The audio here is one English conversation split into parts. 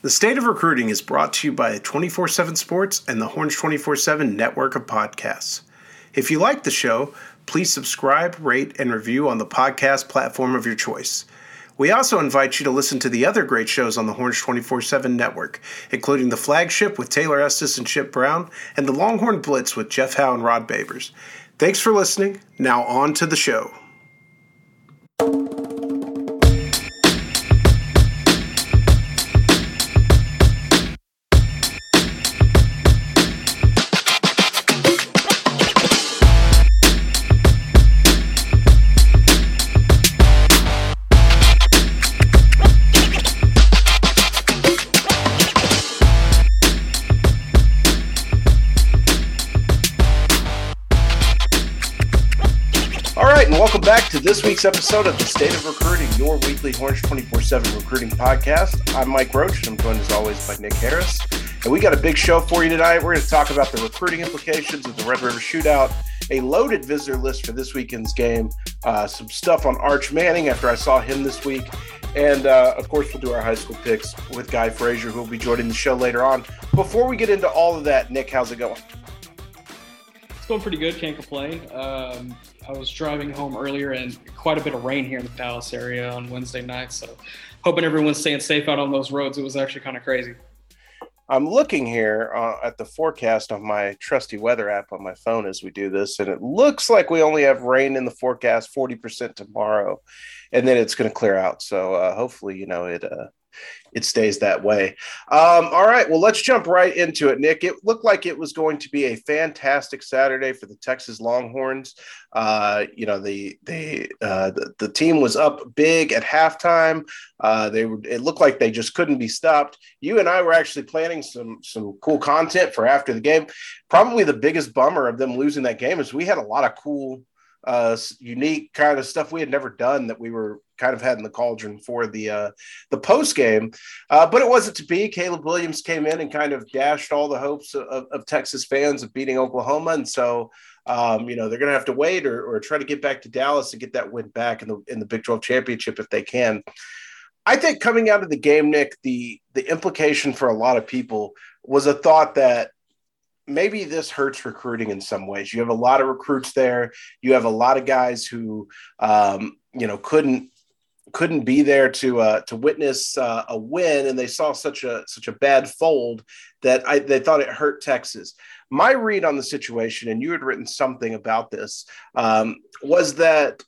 The State of Recruiting is brought to you by 24 7 Sports and the Horns 24 7 network of podcasts. If you like the show, please subscribe, rate, and review on the podcast platform of your choice. We also invite you to listen to the other great shows on the Horns 24 7 network, including The Flagship with Taylor Estes and Chip Brown, and The Longhorn Blitz with Jeff Howe and Rod Babers. Thanks for listening. Now, on to the show. Week's episode of the State of Recruiting, your weekly Horns 24 7 recruiting podcast. I'm Mike Roach, and I'm joined as always by Nick Harris. And we got a big show for you tonight. We're going to talk about the recruiting implications of the Red River Shootout, a loaded visitor list for this weekend's game, uh, some stuff on Arch Manning after I saw him this week, and uh, of course, we'll do our high school picks with Guy Frazier, who will be joining the show later on. Before we get into all of that, Nick, how's it going? It's going pretty good. Can't complain. Um, I was driving home earlier and quite a bit of rain here in the Dallas area on Wednesday night. So hoping everyone's staying safe out on those roads. It was actually kind of crazy. I'm looking here uh, at the forecast on my trusty weather app on my phone as we do this, and it looks like we only have rain in the forecast 40% tomorrow, and then it's going to clear out. So uh, hopefully, you know, it uh, it stays that way. Um, all right, well, let's jump right into it, Nick. It looked like it was going to be a fantastic Saturday for the Texas Longhorns. Uh, you know, the the, uh, the, the team was up big at halftime. Uh, they were. It looked like they just couldn't be stopped. You and I were actually planning some some cool content for after the game. Probably the biggest bummer of them losing that game is we had a lot of cool uh, unique kind of stuff we had never done that we were kind of had in the cauldron for the uh, the post game, uh, but it wasn't to be. Caleb Williams came in and kind of dashed all the hopes of, of Texas fans of beating Oklahoma, and so um, you know they're going to have to wait or, or try to get back to Dallas and get that win back in the in the Big 12 championship if they can. I think coming out of the game, Nick, the the implication for a lot of people was a thought that maybe this hurts recruiting in some ways. You have a lot of recruits there. You have a lot of guys who, um, you know, couldn't couldn't be there to uh, to witness uh, a win, and they saw such a such a bad fold that I, they thought it hurt Texas. My read on the situation, and you had written something about this, um, was that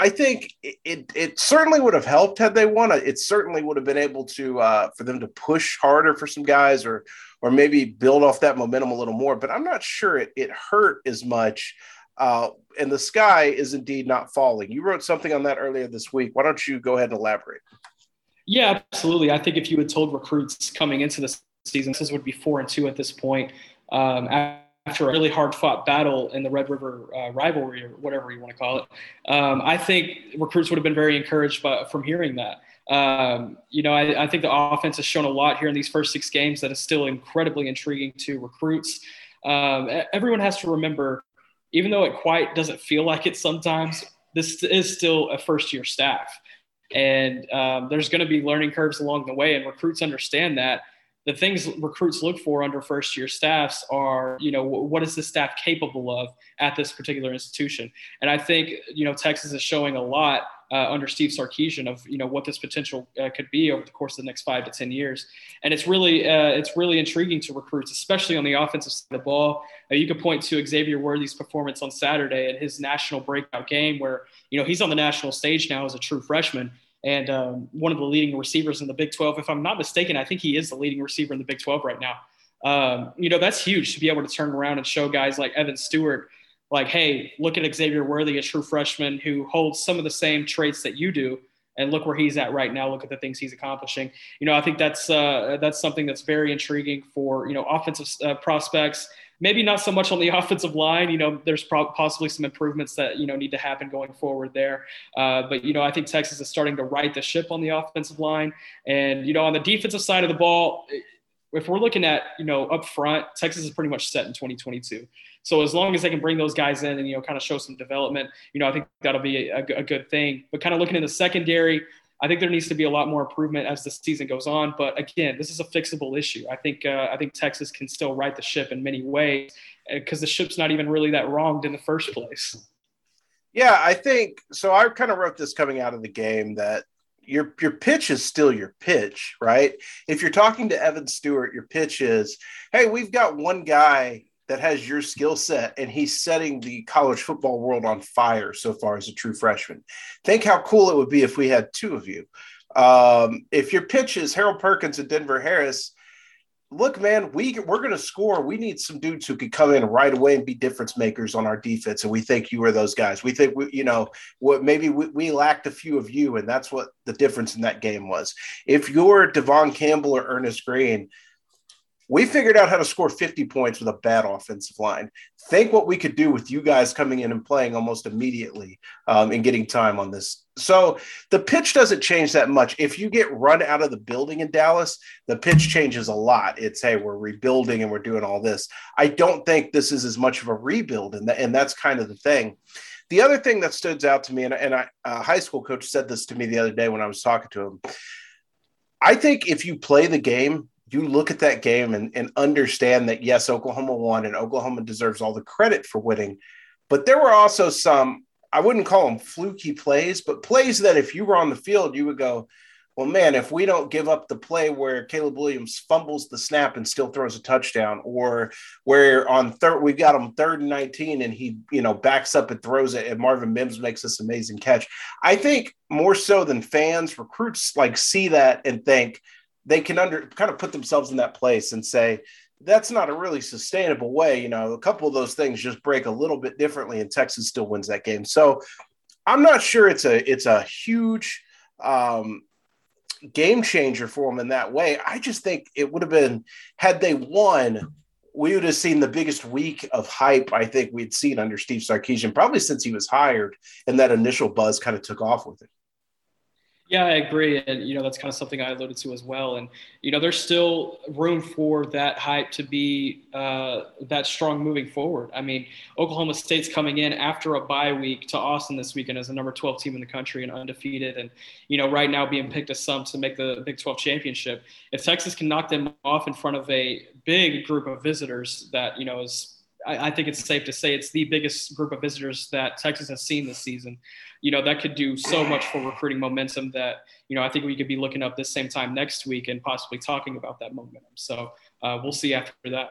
I think it, it, it, certainly would have helped had they won. It certainly would have been able to uh, for them to push harder for some guys, or or maybe build off that momentum a little more. But I'm not sure it, it hurt as much. Uh, and the sky is indeed not falling. You wrote something on that earlier this week. Why don't you go ahead and elaborate? Yeah, absolutely. I think if you had told recruits coming into the season, this would be four and two at this point. Um, after a really hard fought battle in the Red River uh, rivalry or whatever you want to call it. Um, I think recruits would have been very encouraged by, from hearing that. Um, you know, I, I, think the offense has shown a lot here in these first six games that is still incredibly intriguing to recruits. Um, everyone has to remember, even though it quite doesn't feel like it sometimes, this is still a first year staff. And um, there's going to be learning curves along the way, and recruits understand that the things recruits look for under first year staffs are, you know, what is the staff capable of at this particular institution? And I think, you know, Texas is showing a lot uh, under Steve Sarkisian of, you know, what this potential uh, could be over the course of the next five to 10 years. And it's really, uh, it's really intriguing to recruits, especially on the offensive side of the ball. Uh, you could point to Xavier Worthy's performance on Saturday at his national breakout game where, you know, he's on the national stage now as a true freshman and um, one of the leading receivers in the Big 12. If I'm not mistaken, I think he is the leading receiver in the Big 12 right now. Um, you know, that's huge to be able to turn around and show guys like Evan Stewart, like, hey, look at Xavier Worthy, a true freshman who holds some of the same traits that you do. And look where he's at right now. Look at the things he's accomplishing. You know, I think that's uh, that's something that's very intriguing for you know offensive uh, prospects maybe not so much on the offensive line. You know, there's pro- possibly some improvements that you know need to happen going forward there. Uh, but you know, I think Texas is starting to right the ship on the offensive line, and you know, on the defensive side of the ball. If we're looking at you know up front, Texas is pretty much set in 2022. So as long as they can bring those guys in and you know kind of show some development, you know I think that'll be a, a good thing. But kind of looking in the secondary, I think there needs to be a lot more improvement as the season goes on. But again, this is a fixable issue. I think uh, I think Texas can still right the ship in many ways because uh, the ship's not even really that wronged in the first place. Yeah, I think so. I kind of wrote this coming out of the game that your your pitch is still your pitch, right? If you're talking to Evan Stewart, your pitch is, "Hey, we've got one guy that has your skill set and he's setting the college football world on fire so far as a true freshman. Think how cool it would be if we had two of you. Um, if your pitch is Harold Perkins and Denver Harris, look, man, we we're going to score. We need some dudes who could come in right away and be difference makers on our defense, and we think you are those guys. We think we, you know, what maybe we, we lacked a few of you, and that's what the difference in that game was. If you're Devon Campbell or Earnest Greene. we figured out how to score 50 points with a bad offensive line. Think what we could do with you guys coming in and playing almost immediately um, and getting time on this. So the pitch doesn't change that much. If you get run out of the building in Dallas, the pitch changes a lot. It's hey, we're rebuilding and we're doing all this. I don't think this is as much of a rebuild, and, and that's kind of the thing. The other thing that stood out to me, and, and I, a high school coach said this to me the other day when I was talking to him. I think if you play the game you look at that game and, and understand that yes, Oklahoma won and Oklahoma deserves all the credit for winning. But there were also some, I wouldn't call them fluky plays, but plays that if you were on the field, you would go, well, man, if we don't give up the play where Caleb Williams fumbles the snap and still throws a touchdown, or where on third we got him third and 19 and he, you know, backs up and throws it and Marvin Mims makes this amazing catch. I think more so than fans, recruits like see that and think, they can under kind of put themselves in that place and say that's not a really sustainable way you know a couple of those things just break a little bit differently and texas still wins that game so i'm not sure it's a it's a huge um, game changer for them in that way i just think it would have been had they won we would have seen the biggest week of hype I think we'd seen under Steve Sarkisian probably since he was hired and that initial buzz kind of took off with it. Yeah, I agree. And, you know, that's kind of something I alluded to as well. And, you know, there's still room for that hype to be uh, that strong moving forward. I mean, Oklahoma State's coming in after a bye week to Austin this weekend as the number 12 team in the country and undefeated. And, you know, right now being picked as some to make the Big 12 championship. If Texas can knock them off in front of a big group of visitors that, you know, is I, think it's safe to say it's the biggest group of visitors that Texas has seen this season you know, that could do so much for recruiting momentum that, you know, I think we could be looking up this same time next week and possibly talking about that momentum. So uh, we'll see after that.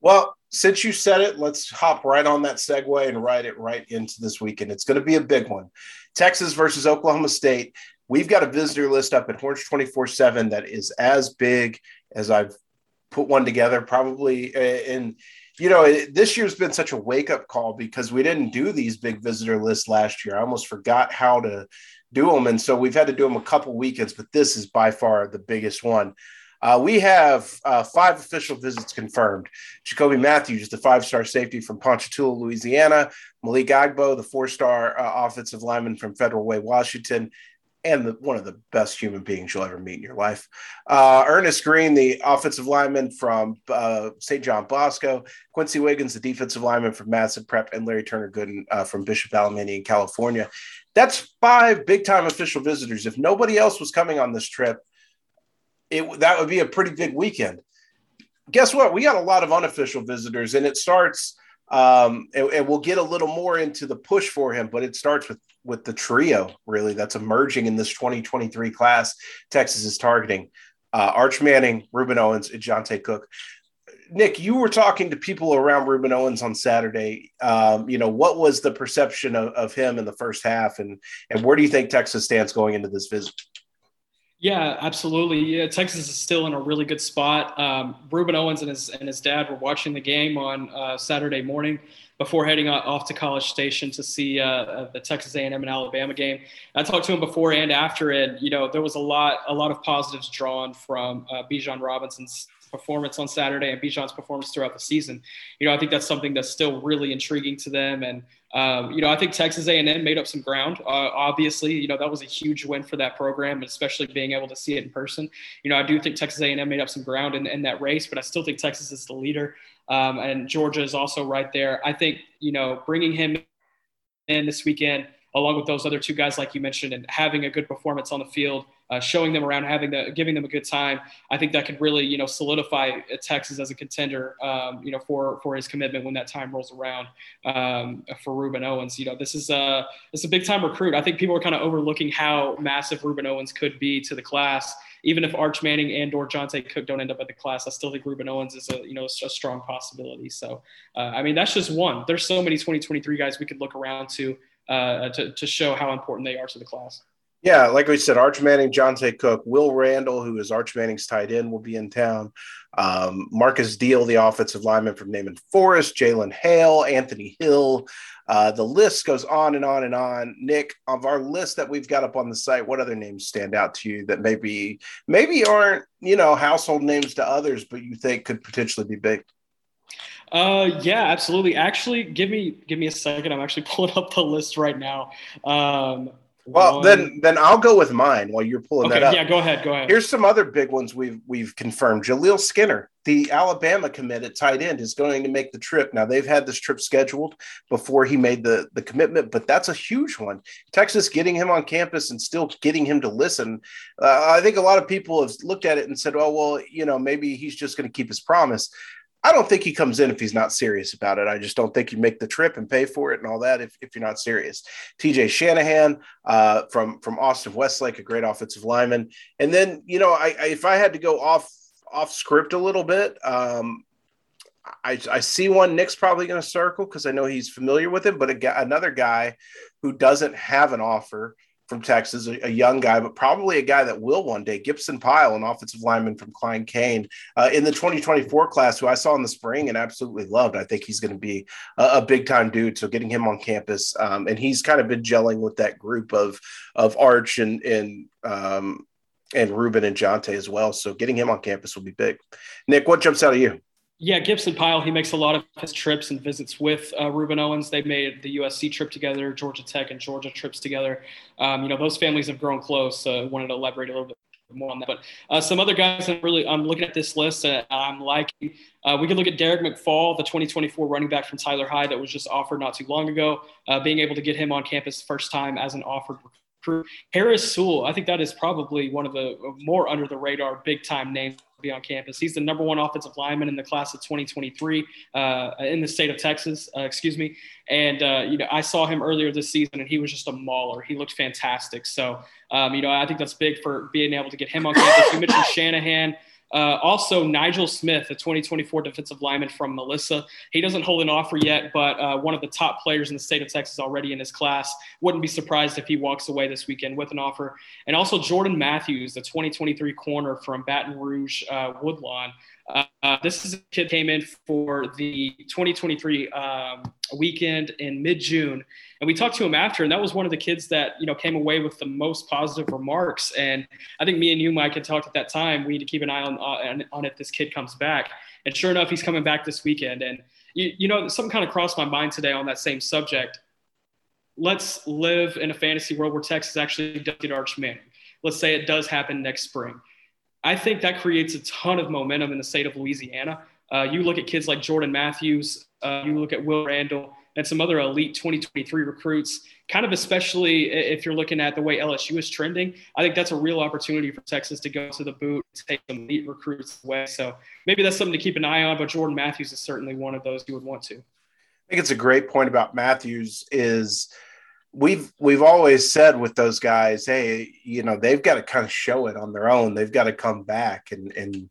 Well, since you said it, let's hop right on that segue and ride it right into this weekend. It's going to be a big one. Texas versus Oklahoma State. We've got a visitor list up at Horns 24 7 that is as big as I've put one together, probably. And you know, it, this year's been such a wake up call because we didn't do these big visitor lists last year. I almost forgot how to do them. And so we've had to do them a couple weekends, but this is by far the biggest one. Uh, we have uh, five official visits confirmed. Jacoby Matthews, the five star safety from Ponchatoula, Louisiana. Malik Agbo, the four star uh, offensive lineman from Federal Way, Washington and the, one of the best human beings you'll ever meet in your life. Uh, Earnest Greene, the offensive lineman from uh, St. John Bosco, Quency Wiggins, the defensive lineman from Madison Prep, and Larry Turner Gooden uh, from Bishop Alemany in California. That's five big time official visitors. If nobody else was coming on this trip, it that would be a pretty big weekend. Guess what? We got a lot of unofficial visitors, and it starts. Um, and, and we'll get a little more into the push for him, but it starts with with the trio really that's emerging in this 2023 class Texas is targeting. Uh, Arch Manning, Rueben Owens, and Johntay Cook. Nick, you were talking to people around Rueben Owens on Saturday. Um, you know, what was the perception of, of him in the first half, and and where do you think Texas stands going into this visit? Yeah, absolutely. Yeah, Texas is still in a really good spot. Um, Rueben Owens and his and his dad were watching the game on uh, Saturday morning before heading off to College Station to see uh, uh the Texas A&M and Alabama game. I talked to him before and after and You know, there was a lot a lot of positives drawn from uh, Bijan Robinson's performance on Saturday and Bijan's performance throughout the season. You know, I think that's something that's still really intriguing to them. And um, you know, I think Texas A&M made up some ground. Uh, obviously, you know that was a huge win for that program, especially being able to see it in person. You know, I do think Texas A&M made up some ground in, in that race, but I still think Texas is the leader. Um, and Georgia is also right there. I think you know bringing him in this weekend. along with those other two guys, like you mentioned, and having a good performance on the field, uh, showing them around, having the, giving them a good time, I think that could really, you know, solidify Texas as a contender, um, you know, for for his commitment when that time rolls around um, for Rueben Owens. You know, this is a is a big time recruit. I think people are kind of overlooking how massive Rueben Owens could be to the class even if Arch Manning and or Johntay Cook don't end up at the class, I still think Rueben Owens is a you know a strong possibility. So uh, I mean that's just one. There's so many 2023 guys we could look around to uh, to to show how important they are to the class. Yeah, like we said, Arch Manning, Johntay Cook, Will Randall, who is Arch Manning's tight end, will be in town. Um, Markis Deal, the offensive lineman from Naaman Forest, Jalen Hale, Anthony Hill, uh, the list goes on and on and on. Nick, of our list that we've got up on the site, what other names stand out to you that maybe maybe aren't you know household names to others, but you think could potentially be big? Uh, yeah, absolutely. Actually, give me give me a second. I'm actually pulling up the list right now. Um, well, One. then then I'll go with mine while you're pulling okay, that up. Yeah, go ahead. Go ahead. Here's some other big ones we've we've confirmed. Jaleel Skinner, the Alabama commit tight end, is going to make the trip. Now they've had this trip scheduled before he made the the commitment, but that's a huge one. Texas getting him on campus and still getting him to listen. Uh, I think a lot of people have looked at it and said, "Oh, well, you know, maybe he's just going to keep his promise." I don't think he comes in if he's not serious about it. I just don't think you make the trip and pay for it and all that if, if you're not serious. TJ Shanahan uh, from from Austin Westlake, a great offensive lineman. And then you know, I, I if I had to go off off script a little bit, um, I, I see one Nick's probably going to circle because I know he's familiar with him, but a, another guy who doesn't have an offer from Texas, a, a, young guy, but probably a guy that will one day. Gibson Pyle, an offensive lineman from Klein Cain, uh, in the 2024 class, who I saw in the spring and absolutely loved. I think he's going to be a, a big time dude. So getting him on campus, um, and he's kind of been gelling with that group of of Arch and and um, and Rueben and Johntay as well. So getting him on campus will be big. Nick, what jumps out of you? Yeah, Gibson Pyle, he makes a lot of his trips and visits with uh, Rueben Owens. They made the USC trip together, Georgia Tech and Georgia trips together. Um, you know, those families have grown close. Uh, wanted to elaborate a little bit more on that. But uh, some other guys that really, I'm looking at this list and I'm liking. Uh, we could look at Derek McFall, the 2024 running back from Tyler High that was just offered not too long ago. Uh, being able to get him on campus first time as an offered recruit. Harris Sewell, I think that is probably one of the more under the radar big time names be on campus. He's the number one offensive lineman in the class of 2023 uh, in the state of Texas, uh, excuse me. And, uh, you know, I saw him earlier this season and he was just a mauler. He looked fantastic. So, um, you know, I think that's big for being able to get him on campus. You mentioned Shanahan. Uh, also, Nigel Smith, a 2024 defensive lineman from Melissa. He doesn't hold an offer yet, but uh, one of the top players in the state of Texas already in his class. Wouldn't be surprised if he walks away this weekend with an offer. And also, Jordan Matthews, the 2023 corner from Baton Rouge uh, Woodlawn. Uh, this is a kid came in for the 2023 um, weekend in mid-June, and we talked to him after, and that was one of the kids that you know came away with the most positive remarks. And I think me and you, Mike, had talked at that time. We need to keep an eye on on, on if this kid comes back. And sure enough, he's coming back this weekend. And you, you know, something kind of crossed my mind today on that same subject. Let's live in a fantasy world where Texas actually does get Arch Manning. Let's say it does happen next spring I think that creates a ton of momentum in the state of Louisiana. Uh, you look at kids like Jordan Matthews, uh, you look at Will Randall, and some other elite 2023 recruits, kind of especially if you're looking at the way LSU is trending. I think that's a real opportunity for Texas to go to the boot take some elite recruits away. So maybe that's something to keep an eye on, but Jordan Matthews is certainly one of those you would want to. I think it's a great point about Matthews is – we've we've always said with those guys, hey, you know, they've got to kind of show it on their own. They've got to come back, and and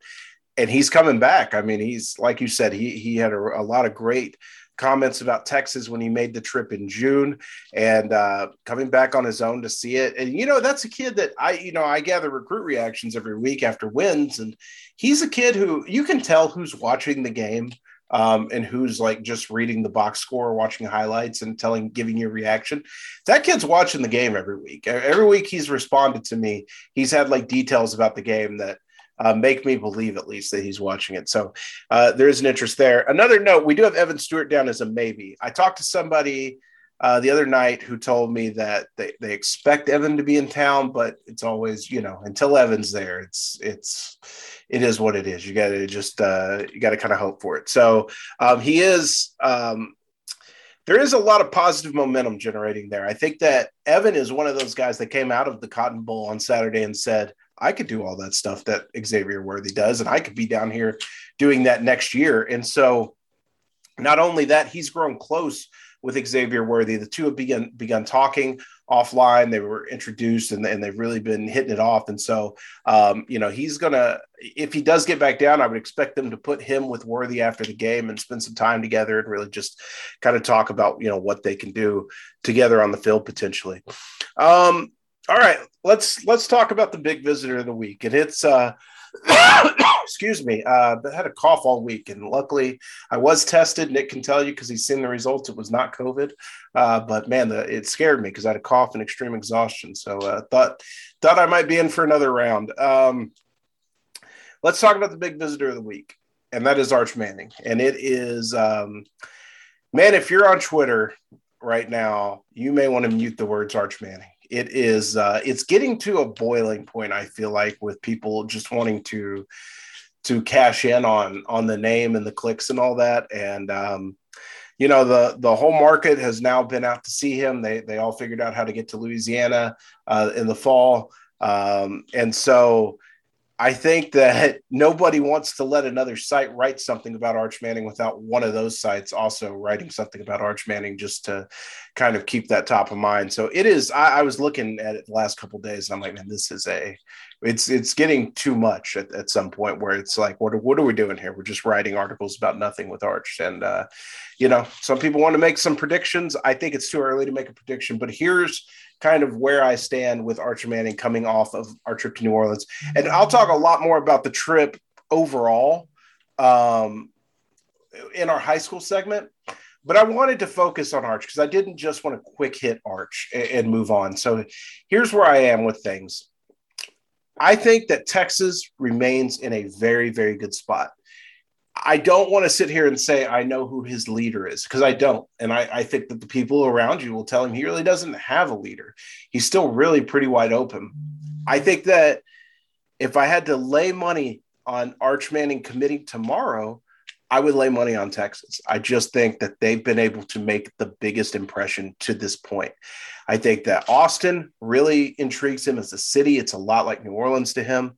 and he's coming back. I mean, he's like you said, he he had a, a lot of great comments about Texas when he made the trip in June, and uh, coming back on his own to see it. And you know, that's a kid that I you know I gather recruit reactions every week after wins, and he's a kid who you can tell who's watching the game um, and who's like just reading the box score, watching highlights, and telling, giving you reaction. That kid's watching the game every week. Every week he's responded to me. He's had like details about the game that uh, make me believe at least that he's watching it. So uh, there is an interest there. Another note: we do have Evan Stewart down as a maybe. I talked to somebody uh, the other night who told me that they, they expect Evan to be in town, but it's always, you know, until Evan's there, it's, it's, it is what it is. You got to just, uh, you got to kind of hope for it. So um, he is, um, there is a lot of positive momentum generating there. I think that Evan is one of those guys that came out of the Cotton Bowl on Saturday and said, I could do all that stuff that Xavier Worthy does, and I could be down here doing that next year. And so, not only that, he's grown close with Xavier Worthy. The two have begun begun talking offline. They were introduced and, and they've really been hitting it off. And so, um, you know, he's gonna if he does get back down, I would expect them to put him with Worthy after the game and spend some time together and really just kind of talk about you know what they can do together on the field potentially. Um, all right, let's let's talk about the big visitor of the week, and it's uh, excuse me, uh, I had a cough all week, and luckily I was tested. Nick can tell you because he's seen the results; it was not COVID. Uh, but man, the, it scared me because I had a cough and extreme exhaustion. So uh, thought thought I might be in for another round. Um, let's talk about the big visitor of the week, and that is Arch Manning, and it is um, man. If you're on Twitter right now, you may want to mute the words Arch Manning it is uh, it's getting to a boiling point i feel like with people just wanting to to cash in on on the name and the clicks and all that and um, you know the the whole market has now been out to see him they they all figured out how to get to louisiana uh, in the fall um, and so I think that nobody wants to let another site write something about Arch Manning without one of those sites also writing something about Arch Manning just to kind of keep that top of mind. So it is. I, I was looking at it the last couple days, and I'm like, man, this is a. It's it's getting too much at, at some point where it's like, what are, what are we doing here? We're just writing articles about nothing with Arch, and uh, you know, some people want to make some predictions. I think it's too early to make a prediction, but here's kind of where I stand with Archer Manning coming off of our trip to New Orleans. And I'll talk a lot more about the trip overall um, in our high school segment. But I wanted to focus on Arch because I didn't just want to quick hit Arch and, and move on. So here's where I am with things. I think that Texas remains in a very, very good spot. I don't want to sit here and say I know who his leader is because I don't. And I, I, think that the people around you will tell him he really doesn't have a leader. He's still really pretty wide open. I think that if I had to lay money on Arch Manning committing tomorrow, I would lay money on Texas. I just think that they've been able to make the biggest impression to this point. I think that Austin really intrigues him as a city. It's a lot like New Orleans to him.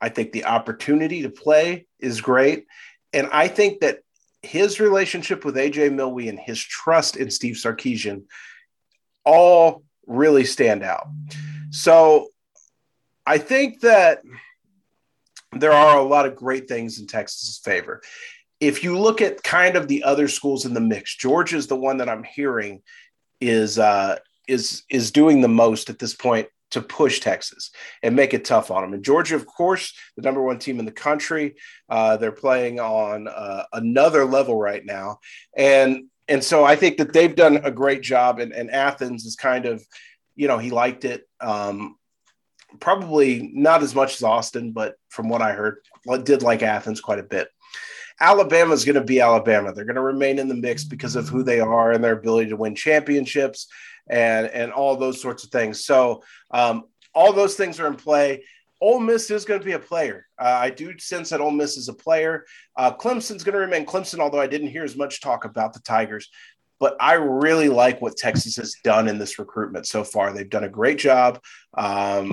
I think the opportunity to play is great. And I think that his relationship with AJ Milwee and his trust in Steve Sarkisian all really stand out. So I think that there are a lot of great things in Texas's favor. If you look at kind of the other schools in the mix, Georgia is the one that I'm hearing is uh, is is doing the most at this point to push Texas and make it tough on them. And Georgia, of course, the number one team in the country, uh, they're playing on uh, another level right now, and and so I think that they've done a great job. And, and Athens is kind of, you know, he liked it. Um, probably not as much as Austin, but from what I heard, did like Athens quite a bit. Alabama is going to be Alabama. They're going to remain in the mix because of who they are and their ability to win championships and and all those sorts of things. So um, all those things are in play. Ole Miss is going to be a player. Uh, I do sense that Ole Miss is a player. Uh, Clemson's going to remain Clemson, although I didn't hear as much talk about the Tigers. But I really like what Texas has done in this recruitment so far. They've done a great job um,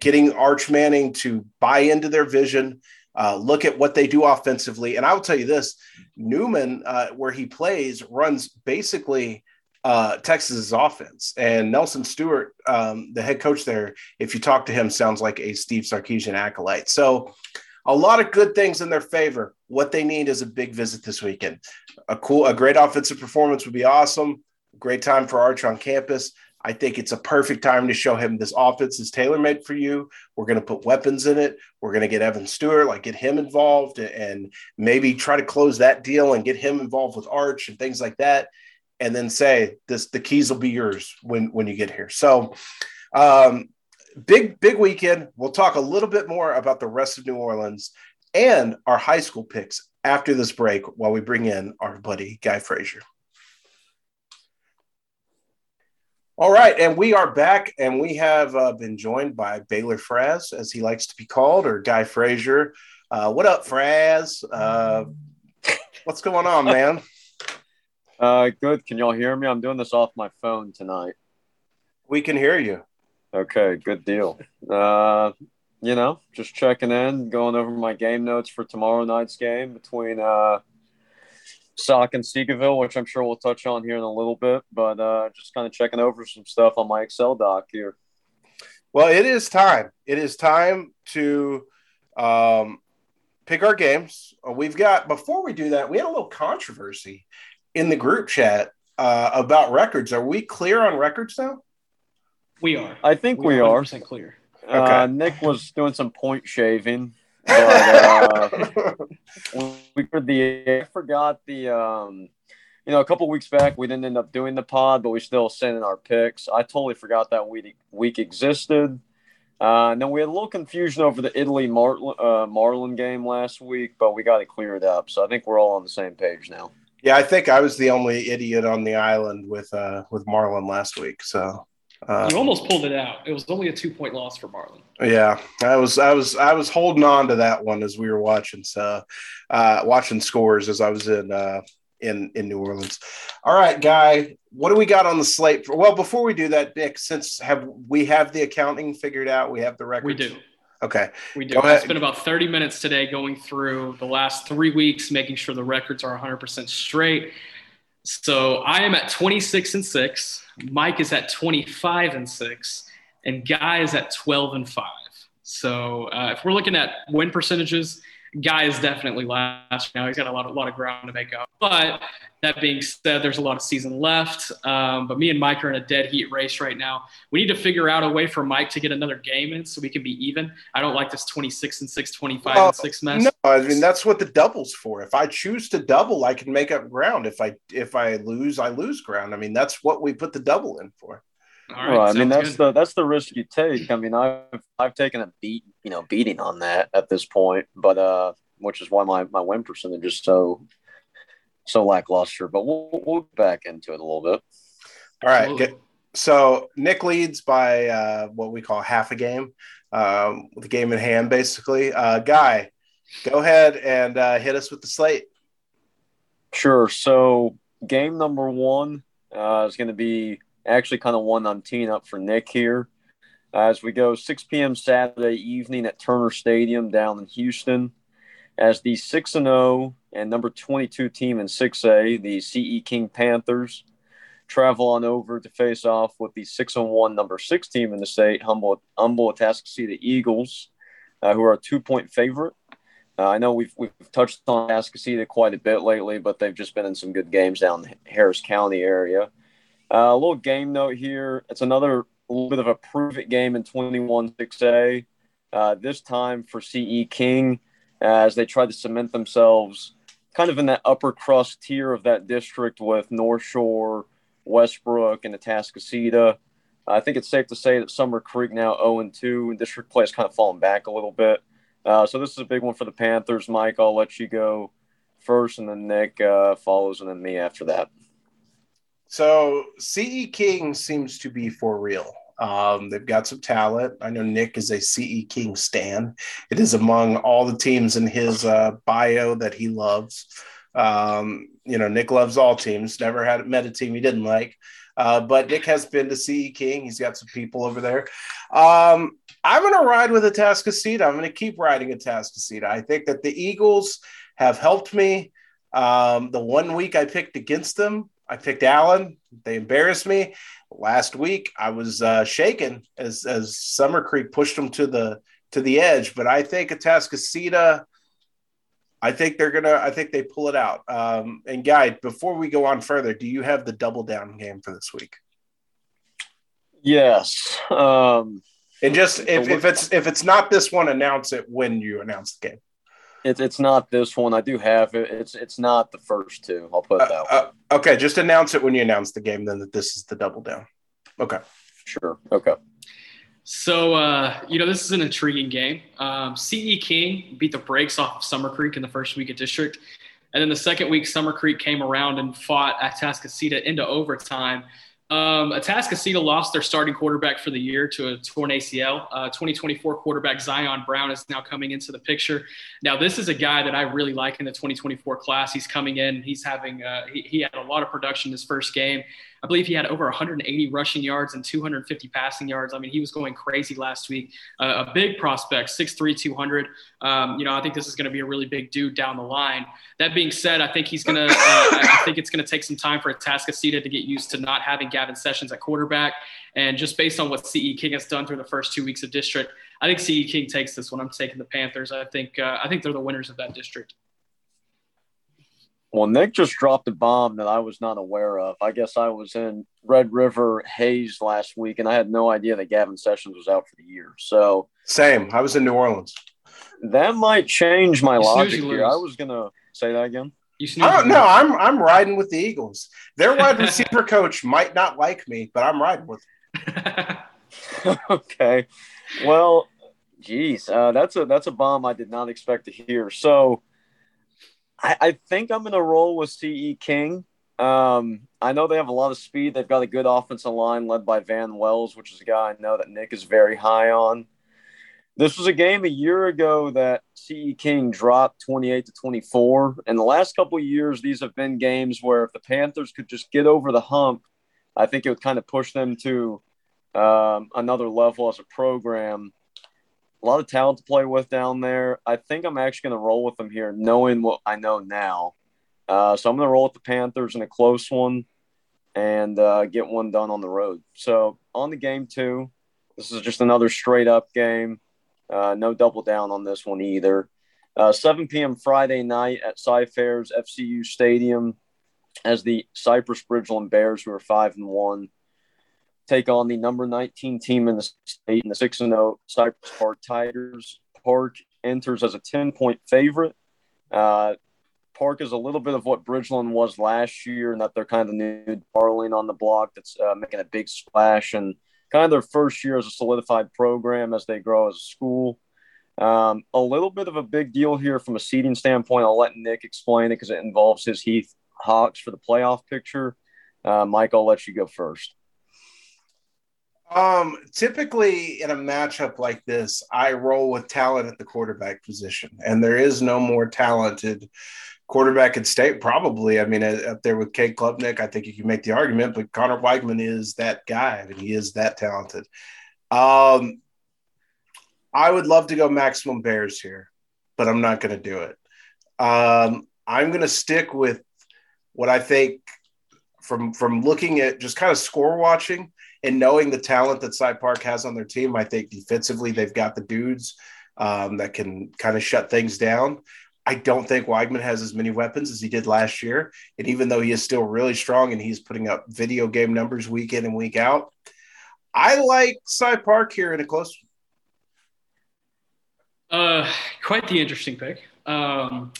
getting Arch Manning to buy into their vision, uh, look at what they do offensively. And I will tell you this Newman, uh, where he plays, runs basically uh, Texas's offense. And Nelson Stewart, um, the head coach there, if you talk to him, sounds like a Steve Sarkisian acolyte. So a lot of good things in their favor. What they need is a big visit this weekend. A cool, a great offensive performance would be awesome. Great time for Arch on campus. I think it's a perfect time to show him this offense is tailor made for you. We're going to put weapons in it. We're going to get Evan Stewart, like get him involved and maybe try to close that deal and get him involved with Arch and things like that and then say this the keys will be yours when when you get here so um big big weekend we'll talk a little bit more about the rest of new orleans and our high school picks after this break while we bring in our buddy guy frazier all right and we are back and we have uh, been joined by baylor fraz as he likes to be called or guy frazier uh, what up fraz uh, what's going on man Uh, good. Can y'all hear me? I'm doing this off my phone tonight. We can hear you. Okay, good deal. Uh, you know, just checking in, going over my game notes for tomorrow night's game between uh, Sock and Seagoville, which I'm sure we'll touch on here in a little bit, but uh, just kind of checking over some stuff on my Excel doc here. Well, it is time. It is time to um, pick our games. Uh, we've got, before we do that, we had a little controversy in the group chat uh, about records. Are we clear on records now? We are. I think we, we are. percent clear. Uh, Okay. Nick was doing some point shaving. But, uh, we the I forgot the um you know a couple weeks back we didn't end up doing the pod but we still sent in our picks. I totally forgot that week week existed. Uh, and then we had a little confusion over the italy marlin uh, marlin game last week but we got it cleared up. So i think we're all on the same page now. Yeah, I think I was the only idiot on the island with uh, with Marlin last week. So uh, You almost pulled it out. It was only a two point loss for Marlin. Yeah, I was I was I was holding on to that one as we were watching so uh watching scores as I was in uh in in New Orleans. All right, guy, what do we got on the slate? For, well, before we do that, Nick, since have we have the accounting figured out, we have the records. We do. Okay. We do. Go I ahead. spent about 30 minutes today going through the last three weeks, making sure the records are 100% straight. So I am at 26 and 6. Mike is at 25 and 6. And Guy is at 12 and 5. So uh, if we're looking at win percentages, Guy is definitely last now. He's got a lot, of, lot of ground to make up. But that being said, there's a lot of season left. Um, but me and Mike are in a dead heat race right now. We need to figure out a way for Mike to get another game in so we can be even. I don't like this 26 and 6, 25 Well, and 6 mess. No, I mean that's what the double's for. If I choose to double, I can make up ground. If I if I lose, I lose ground. I mean that's what we put the double in for. All right, well, i mean that's good. the that's the risk you take i mean i've i've taken a beat you know beating on that at this point but uh which is why my my win percentage is so so lackluster but we'll we'll get back into it a little bit All right, good. So Nick leads by uh, what we call half a game, um, with the game in hand, basically. Uh, Guy, go ahead and uh, hit us with the slate. Sure. So game number one uh, is going to be actually kind of one I'm teeing up for Nick here. As we go 6 p.m. Saturday evening at Turner Stadium down in Houston, as the 6 and 0 and number 22 team in 6A, the CE King Panthers, travel on over to face off with the 6 and 1 number 6 team in the state, Humble Humble Atascocita Eagles, uh, who are a two point favorite. Uh, I know we've we've touched on Atascocita quite a bit lately, but they've just been in some good games down the Harris County area. Uh, a little game note here. It's another little bit of a prove it game in 21 6A. Uh, this time for CE King, as they try to cement themselves kind of in that upper crust tier of that district with North Shore, Westbrook, and Atascocita. I think it's safe to say that Summer Creek now 0 2, and district play has kind of fallen back a little bit. Uh, so this is a big one for the Panthers. Mike, I'll let you go first, and then Nick uh, follows, and then me after that. So CE King seems to be for real. Um, they've got some talent. I know Nick is a CE King stan. It is among all the teams in his uh, bio that he loves. Um, you know, Nick loves all teams. Never had met a team he didn't like. Uh, but Nick has been to CE King. He's got some people over there. Um, I'm going to ride with Atascocita. I'm going to keep riding Atascocita. I think that the Eagles have helped me. Um, the one week I picked against them, I picked Allen. They embarrassed me. Last week I was uh, shaken as as Summer Creek pushed them to the to the edge. But I think Atascocita. I think they're gonna. I think they pull it out. Um, and guy, before we go on further, do you have the double down game for this week? Yes. Um, And just if, if it's if it's not this one, announce it when you announce the game. It's it's not this one. I do have it. It's it's not the first two. I'll put it that way. Uh, uh, okay, just announce it when you announce the game. Then that this is the double down. Okay. Sure. Okay. So, uh, you know, this is an intriguing game. Um, CE King beat the brakes off of Summer Creek in the first week of district. And then the second week, Summer Creek came around and fought Atascocita into overtime. Um, Atascocita lost their starting quarterback for the year to a torn ACL. Uh, 2024 quarterback Zion Brown is now coming into the picture. Now, this is a guy that I really like in the 2024 class. He's coming in. He's having uh, he, he had a lot of production his first game. I believe he had over 180 rushing yards and 250 passing yards. I mean, he was going crazy last week. Uh, a big prospect, 6'3", 200. Um, you know, I think this is going to be a really big dude down the line. That being said, I think he's going to. Uh, I think it's going to take some time for Atascocita to get used to not having Gavin Sessions at quarterback. And just based on what CE King has done through the first two weeks of district, I think CE King takes this one. I'm taking the Panthers. I think uh, I think they're the winners of that district. Well, Nick just dropped a bomb that I was not aware of. I guess I was in Red River Hays last week, and I had no idea that Gavin Sessions was out for the year. So same. I was in New Orleans. That might change my you logic here. I was gonna say that again. I don't know. I'm I'm riding with the Eagles. Their wide receiver coach might not like me, but I'm riding with. okay, well, geez, uh, that's a that's a bomb I did not expect to hear. So I, I think I'm going to roll with CE King. Um, I know they have a lot of speed. They've got a good offensive line led by Van Wells, which is a guy I know that Nick is very high on. This was a game a year ago that CE King dropped 28 to 24. In the last couple years, these have been games where if the Panthers could just get over the hump, I think it would kind of push them to um, another level as a program a lot of talent to play with down there. I think I'm actually going to roll with them here, knowing what I know now. Uh, so I'm going to roll with the Panthers in a close one and uh, get one done on the road. So on the game two, this is just another straight up game. Uh, no double down on this one either. Uh, 7 p.m. Friday night at Cy-Fairs FCU Stadium as the Cypress Bridgeland Bears, who are five and one, take on the number 19 team in the state in the 6 0 Cypress Park Tigers. Park enters as a 10 point favorite. Uh, Park is a little bit of what Bridgeland was last year, and that they're kind of the new darling on the block that's uh, making a big splash and kind of their first year as a solidified program as they grow as a school. Um, a little bit of a big deal here from a seeding standpoint. I'll let Nick explain it because it involves his Heath Hawks for the playoff picture. Uh, Mike, I'll let you go first. Um, typically in a matchup like this, I roll with talent at the quarterback position, and there is no more talented quarterback in state. Probably, I mean, up there with Cade Klubnik, I think you can make the argument, but Connor Weigman is that guy. I mean, he is that talented. Um, I would love to go maximum Bears here, but I'm not going to do it. Um, I'm going to stick with what I think from from looking at just kind of score watching and knowing the talent that Cy Park has on their team, I think defensively they've got the dudes um, that can kind of shut things down. I don't think Weigman has as many weapons as he did last year. And even though he is still really strong and he's putting up video game numbers week in and week out, I like Cy Park here in a close. Uh, quite the interesting pick. Um,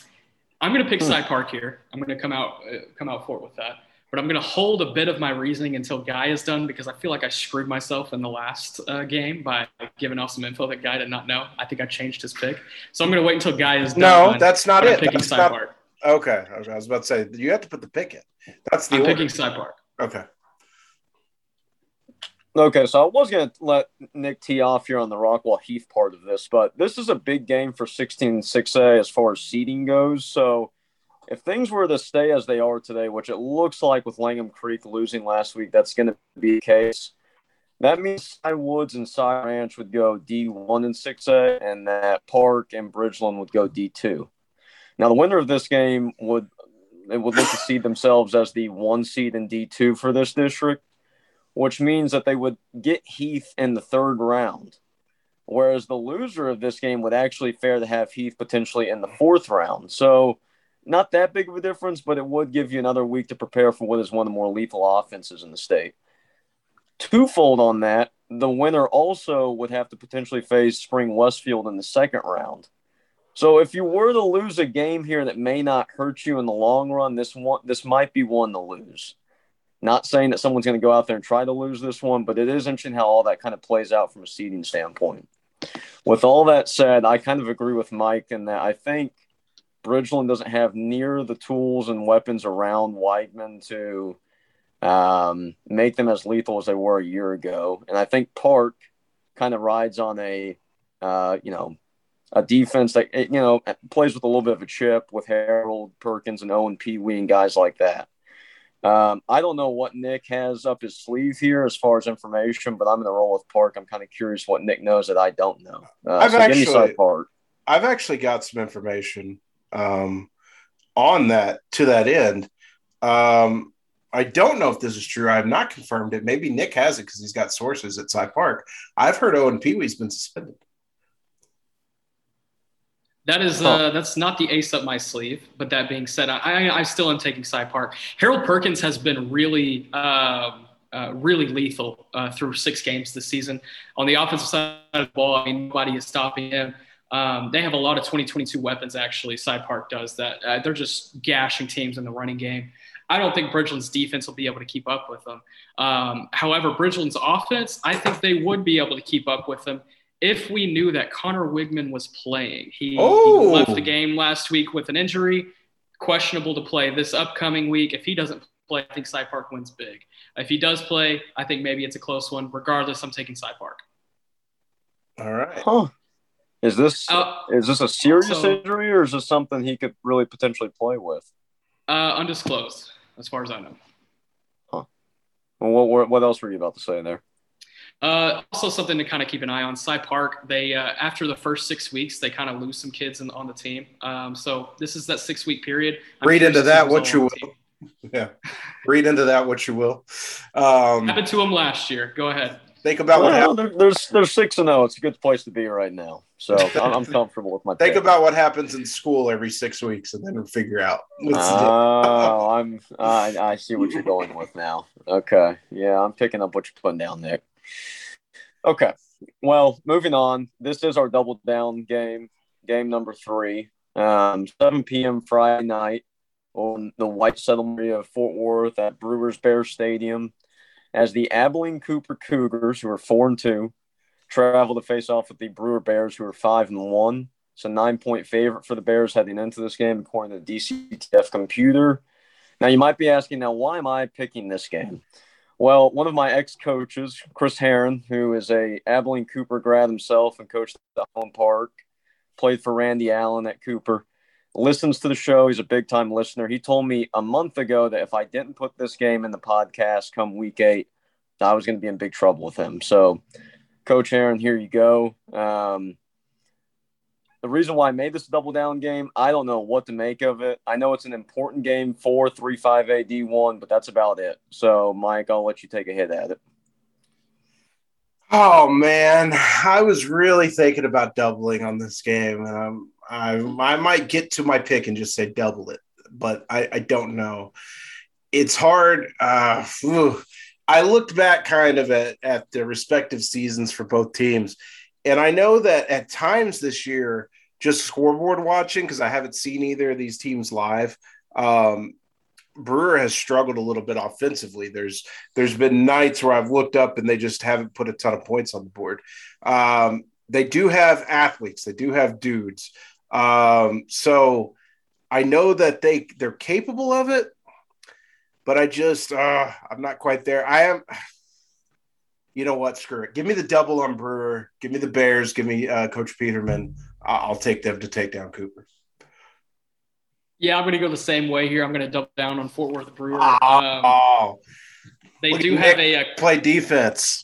I'm going to pick hmm. Cy Park here. I'm going to come out uh, come out for it with that but I'm going to hold a bit of my reasoning until Guy is done because I feel like I screwed myself in the last uh, game by giving off some info that Guy did not know. I think I changed his pick. So I'm going to wait until Guy is done. No, that's not it. picking Cy Park. Okay. I was about to say, you have to put the pick in. That's the I'm order. picking Cy Park. Okay. Okay, so I was going to let Nick tee off here on the Rockwall Heath part of this, but this is a big game for 16 6A as far as seeding goes. So if things were to stay as they are today, which it looks like with Langham Creek losing last week, that's going to be the case. That means Cy Woods and Cy Ranch would go D1 and 6A, and that Park and Bridgeland would go D2. Now, the winner of this game would it would look to see themselves as the one seed in D2 for this district, which means that they would get Heath in the third round. Whereas the loser of this game would actually fare to have Heath potentially in the fourth round. So not that big of a difference, but it would give you another week to prepare for what is one of the more lethal offenses in the state. Twofold on that, the winner also would have to potentially face Spring Westfield in the second round. So if you were to lose a game here that may not hurt you in the long run, this one this might be one to lose. Not saying that someone's going to go out there and try to lose this one, but it is interesting how all that kind of plays out from a seeding standpoint. With all that said, I kind of agree with Mike in that I think Bridgeland doesn't have near the tools and weapons around Weigman to um, make them as lethal as they were a year ago. And I think Park kind of rides on a, uh, you know, a defense that you know plays with a little bit of a chip with Harold Perkins and Owen Pee Wee and guys like that. Um, I don't know what Nick has up his sleeve here as far as information, but I'm going to roll with Park. I'm kind of curious what Nick knows that I don't know. Uh, I've so actually. I've actually got some information um, on that to that end. Um, I don't know if this is true. I have not confirmed it. Maybe Nick has it because he's got sources at Cy Park. I've heard Owen Pee Wee's been suspended. That is uh, that's not the ace up my sleeve. But that being said, I, I, I still am taking Cy Park. Harold Perkins has been really um, uh, really lethal uh, through six games this season. On the offensive side of the ball, I mean, nobody is stopping him. Um, they have a lot of 2022 weapons, actually. Cy Park does that. Uh, they're just gashing teams in the running game. I don't think Bridgeland's defense will be able to keep up with them. Um, however, Bridgeland's offense, I think they would be able to keep up with them if we knew that Conner Weigman was playing. He, oh. he, left the game last week with an injury, questionable to play this upcoming week. If he doesn't play, I think Cy Park wins big. If he does play, I think maybe it's a close one. Regardless, I'm taking Cy Park. All right. Huh. Is this uh, is this a serious so, injury or is this something he could really potentially play with? Uh, undisclosed, as far as I know. Huh. Well, what, what else were you about to say there? Uh, also, something to kind of keep an eye on. Cy Park, they uh, after the first six weeks, they kind of lose some kids in, on the team. Um, so this is that six week period. I'm Read into that what you will. Yeah, read into that what you will. Um, happened to him last year. Go ahead. Think about well, what happened. There's there's six and zero. Oh. It's a good place to be right now. So I'm, I'm comfortable with my. Think pick. about what happens in school every six weeks, and then we'll figure out. Oh, I'm I, I see what you're going with now. Okay, yeah, I'm picking up what you're putting down, Nick. Okay. Well, moving on. This is our double down game, game number three. Um, 7 p.m. Friday night on the White Settlement of Fort Worth at Brewers Bear Stadium as the Abilene Cooper Cougars, who are four and two, travel to face off with the Brewer Bears, who are five and one. It's a nine point favorite for the Bears heading into this game, according to the DCTF computer. Now, you might be asking, now, why am I picking this game? Well, one of my ex coaches, Chris Herron, who is a Abilene Cooper grad himself and coached at the Home Park, played for Randy Allen at Cooper, listens to the show. He's a big time listener. He told me a month ago that if I didn't put this game in the podcast come week eight, I was going to be in big trouble with him. So, Coach Herron, here you go. Um, the reason why I made this double down game, I don't know what to make of it. I know it's an important game for 3 5 AD one but that's about it. So, Mike, I'll let you take a hit at it. Oh man, I was really thinking about doubling on this game, and I'm, I I might get to my pick and just say double it, but I, I don't know. It's hard. Uh, I looked back kind of at at the respective seasons for both teams, and I know that at times this year just scoreboard watching because I haven't seen either of these teams live. Um, Brewer has struggled a little bit offensively. There's there's been nights where I've looked up and they just haven't put a ton of points on the board. Um, they do have athletes. They do have dudes. Um, so I know that they they're capable of it, but I just uh, I'm not quite there. I am. You know what? Screw it. Give me the double on Brewer. Give me the Bears. Give me uh, Coach Peterman. I'll take them to take down Cooper. Yeah, I'm going to go the same way here. I'm going to double down on Fort Worth Brewer. Oh, um, they do have a, a, uh, play defense.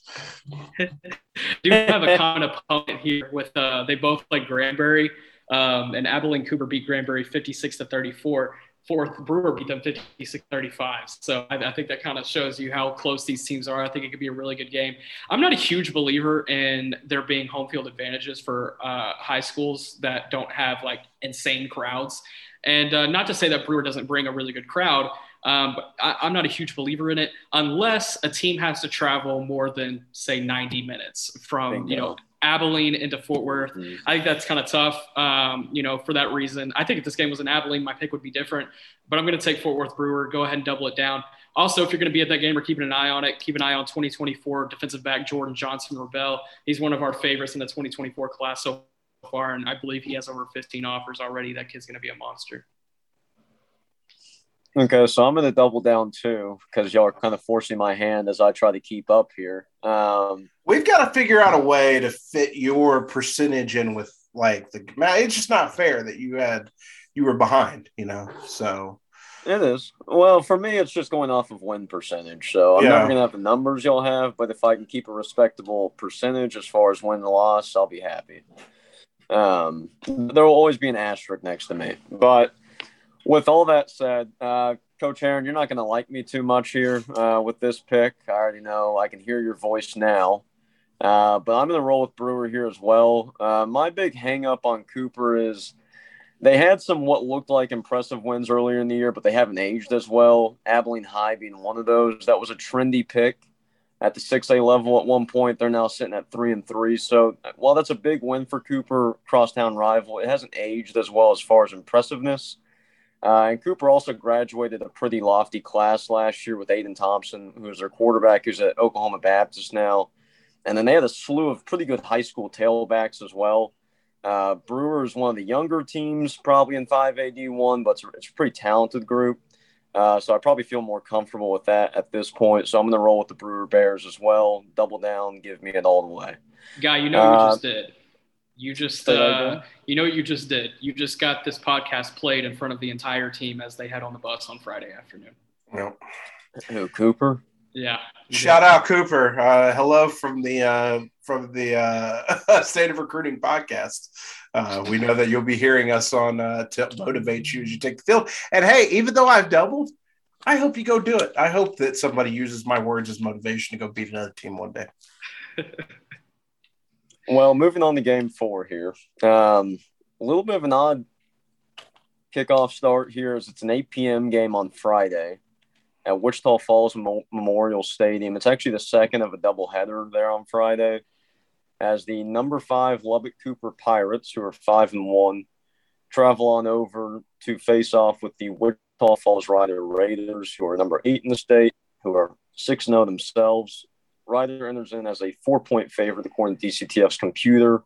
do have a common opponent here with uh, they both play Granbury um, and Abilene Cooper beat Granbury 56 to 34 fourth Brewer beat them 56-35. So I, I think that kind of shows you how close these teams are. I think it could be a really good game. I'm not a huge believer in there being home field advantages for uh, high schools that don't have like insane crowds. And uh, not to say that Brewer doesn't bring a really good crowd, um, but I, am not a huge believer in it unless a team has to travel more than say 90 minutes from Bingo. you know Abilene into Fort Worth. Mm-hmm. I think that's kind of tough, um, you know, for that reason. I think if this game was in Abilene, my pick would be different, but I'm going to take Fort Worth Brewer. Go ahead and double it down. Also, if you're going to be at that game or keeping an eye on it, keep an eye on 2024 defensive back Jordan Johnson Rebel. He's one of our favorites in the 2024 class so far, and I believe he has over 15 offers already. That kid's going to be a monster. Okay, so I'm going to double down too because y'all are kind of forcing my hand as I try to keep up here. Um, We've got to figure out a way to fit your percentage in with like the. It's just not fair that you had you were behind, you know. So it is. Well, for me, it's just going off of win percentage. So I'm Yeah. never going to have the numbers y'all have, but if I can keep a respectable percentage as far as win and loss, I'll be happy. Um, there will always be an asterisk next to me. But with all that said, uh, Coach Herron, you're not going to like me too much here uh, with this pick. I already know. I can hear your voice now. Uh, but I'm going to roll with Brewer here as well. Uh, my big hang up on Cooper is they had some what looked like impressive wins earlier in the year, but they haven't aged as well. Abilene High being one of those. That was a trendy pick at the 6A level at one point. They're now sitting at three and three. So while that's a big win for Cooper, crosstown rival, it hasn't aged as well as far as impressiveness. Uh, and Cooper also graduated a pretty lofty class last year with Aiden Thompson, who's their quarterback, who's at Oklahoma Baptist now. And then they had a slew of pretty good high school tailbacks as well. Uh, Brewer is one of the younger teams, probably in 5AD1, but it's, it's a pretty talented group. Uh, so I probably feel more comfortable with that at this point. So I'm going to roll with the Brewer Bears as well. Double down, give me it all the way. Guy, you know Uh, you just did. You just, uh, you know what you just did. You just got this podcast played in front of the entire team as they head on the bus on Friday afternoon. you know. Who, Cooper? Yeah. Shout did. out Cooper. Uh, hello from the uh, from the uh, State of Recruiting podcast. Uh, we know that you'll be hearing us on uh, to motivate you as you take the field. And hey, even though I've doubled, I hope you go do it. I hope that somebody uses my words as motivation to go beat another team one day. Well, moving on to game four here. Um, a little bit of an odd kickoff start here as it's an 8 p.m. game on Friday at Wichita Falls Memorial Stadium. It's actually the second of a doubleheader there on Friday as the number five Lubbock Cooper Pirates, who are five and one, travel on over to face off with the Wichita Falls Rider Raiders, who are number eight in the state, who are 6 and 0 themselves. Rider enters in as a four point favorite according to DCTF's computer.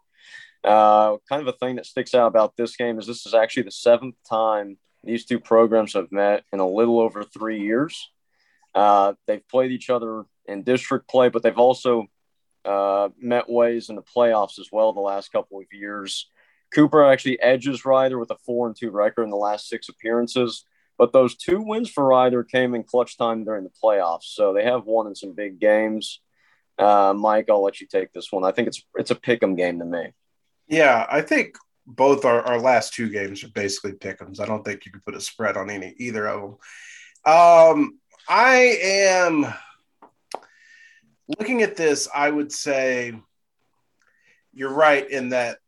Uh, kind of a thing that sticks out about this game is this is actually the seventh time these two programs have met in a little over three years. Uh, they've played each other in district play, but they've also uh, met ways in the playoffs as well the last couple of years. Cooper actually edges Rider with a four and two record in the last six appearances, but those two wins for Rider came in clutch time during the playoffs, so they have won in some big games. Uh, Mike, I'll let you take this one. I think it's it's a pick'em game to me. Yeah, I think both our, our last two games are basically pick'ems. I don't think you could put a spread on any either of them. Um, I am looking at this. I would say you're right in that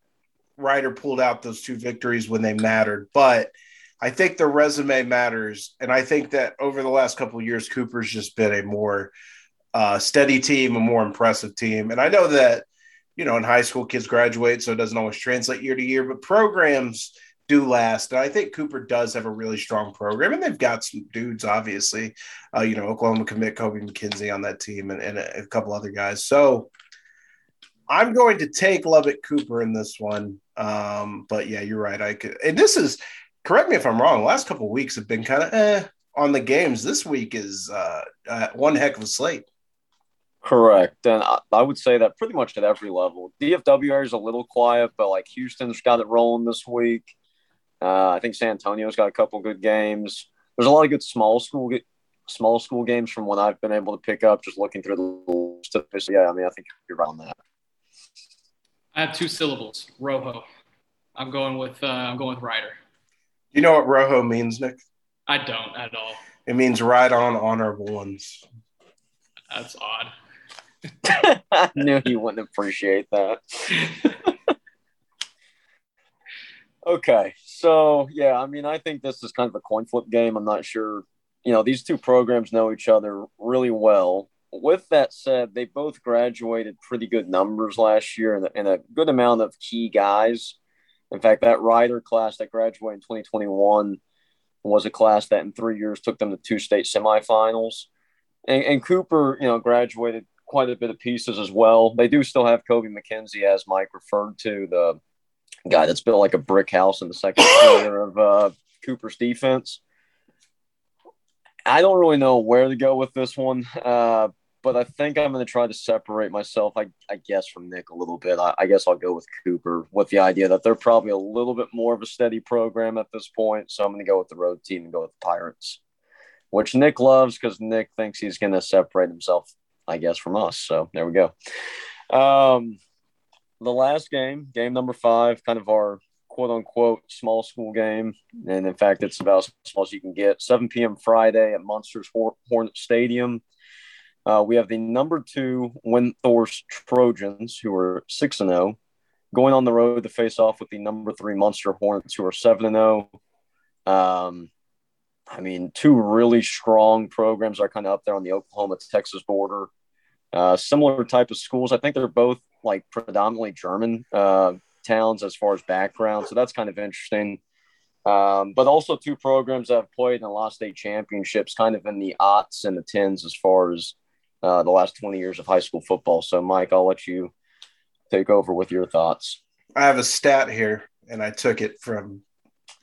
Rider pulled out those two victories when they mattered, but I think the resume matters, and I think that over the last couple of years, Cooper's just been a more uh, steady team, a more impressive team, and I know that you know, in high school, kids graduate, so it doesn't always translate year to year, but programs do last. And I think Cooper does have a really strong program, and they've got some dudes, obviously. Uh, you know, Oklahoma commit Kobie McKinzie on that team and, and a, a couple other guys. So I'm going to take Lubbock Cooper in this one. Um, but yeah, you're right. I could, and this is, correct me if I'm wrong, last couple of weeks have been kind of eh on the games. This week is uh, uh, one heck of a slate. Correct. And I, I would say that pretty much at every level. DFW area is a little quiet, but like Houston's got it rolling this week. Uh, I think San Antonio's got a couple good games. There's a lot of good small school small school games from what I've been able to pick up just looking through the statistics. Yeah, I mean, I think you're right on that. I have two syllables. Rojo. I'm going with uh, I'm going with Rider. You know what Rojo means, Nick? I don't at all. It means ride on honorable ones. That's odd. I knew he wouldn't appreciate that. Okay, so yeah, I mean, I think this is kind of a coin flip game. I'm not sure. You know, these two programs know each other really well. With that said, they both graduated pretty good numbers last year and, a- and a good amount of key guys. In fact, that Rider class that graduated in 2021 was a class that in three years took them to two state semifinals. And, and Cooper, you know, graduated quite a bit of pieces as well. They do still have Kobie McKinzie, as Mike referred to, the guy that's built like a brick house in the second quarter of uh, Cooper's defense. I don't really know where to go with this one, uh, but I think I'm going to try to separate myself, I, I guess, from Nick a little bit. I, I, guess I'll go with Cooper with the idea that they're probably a little bit more of a steady program at this point. So I'm going to go with the road team and go with the Pirates, which Nick loves because Nick thinks he's going to separate himself, I guess, from us. So there we go. Um, the last game, game number five, kind of our quote unquote small school game. And in fact, it's about as small as you can get. 7 p.m. Friday at Muenster's Hornet Stadium. Uh, we have the number two Windthorst Trojans, who are 6 and 0, going on the road to face off with the number three Muenster Hornets, who are 7 and 0. Um, I mean, two really strong programs are kind of up there on the Oklahoma Texas border. Uh, similar type of schools. I think they're both like predominantly German uh, towns as far as background. So that's kind of interesting. Um, but also two programs that have played in the lost state championships, kind of in the aughts and the tens as far as uh, the last 20 years of high school football. So, Mike, I'll let you take over with your thoughts. I have a stat here, and I took it from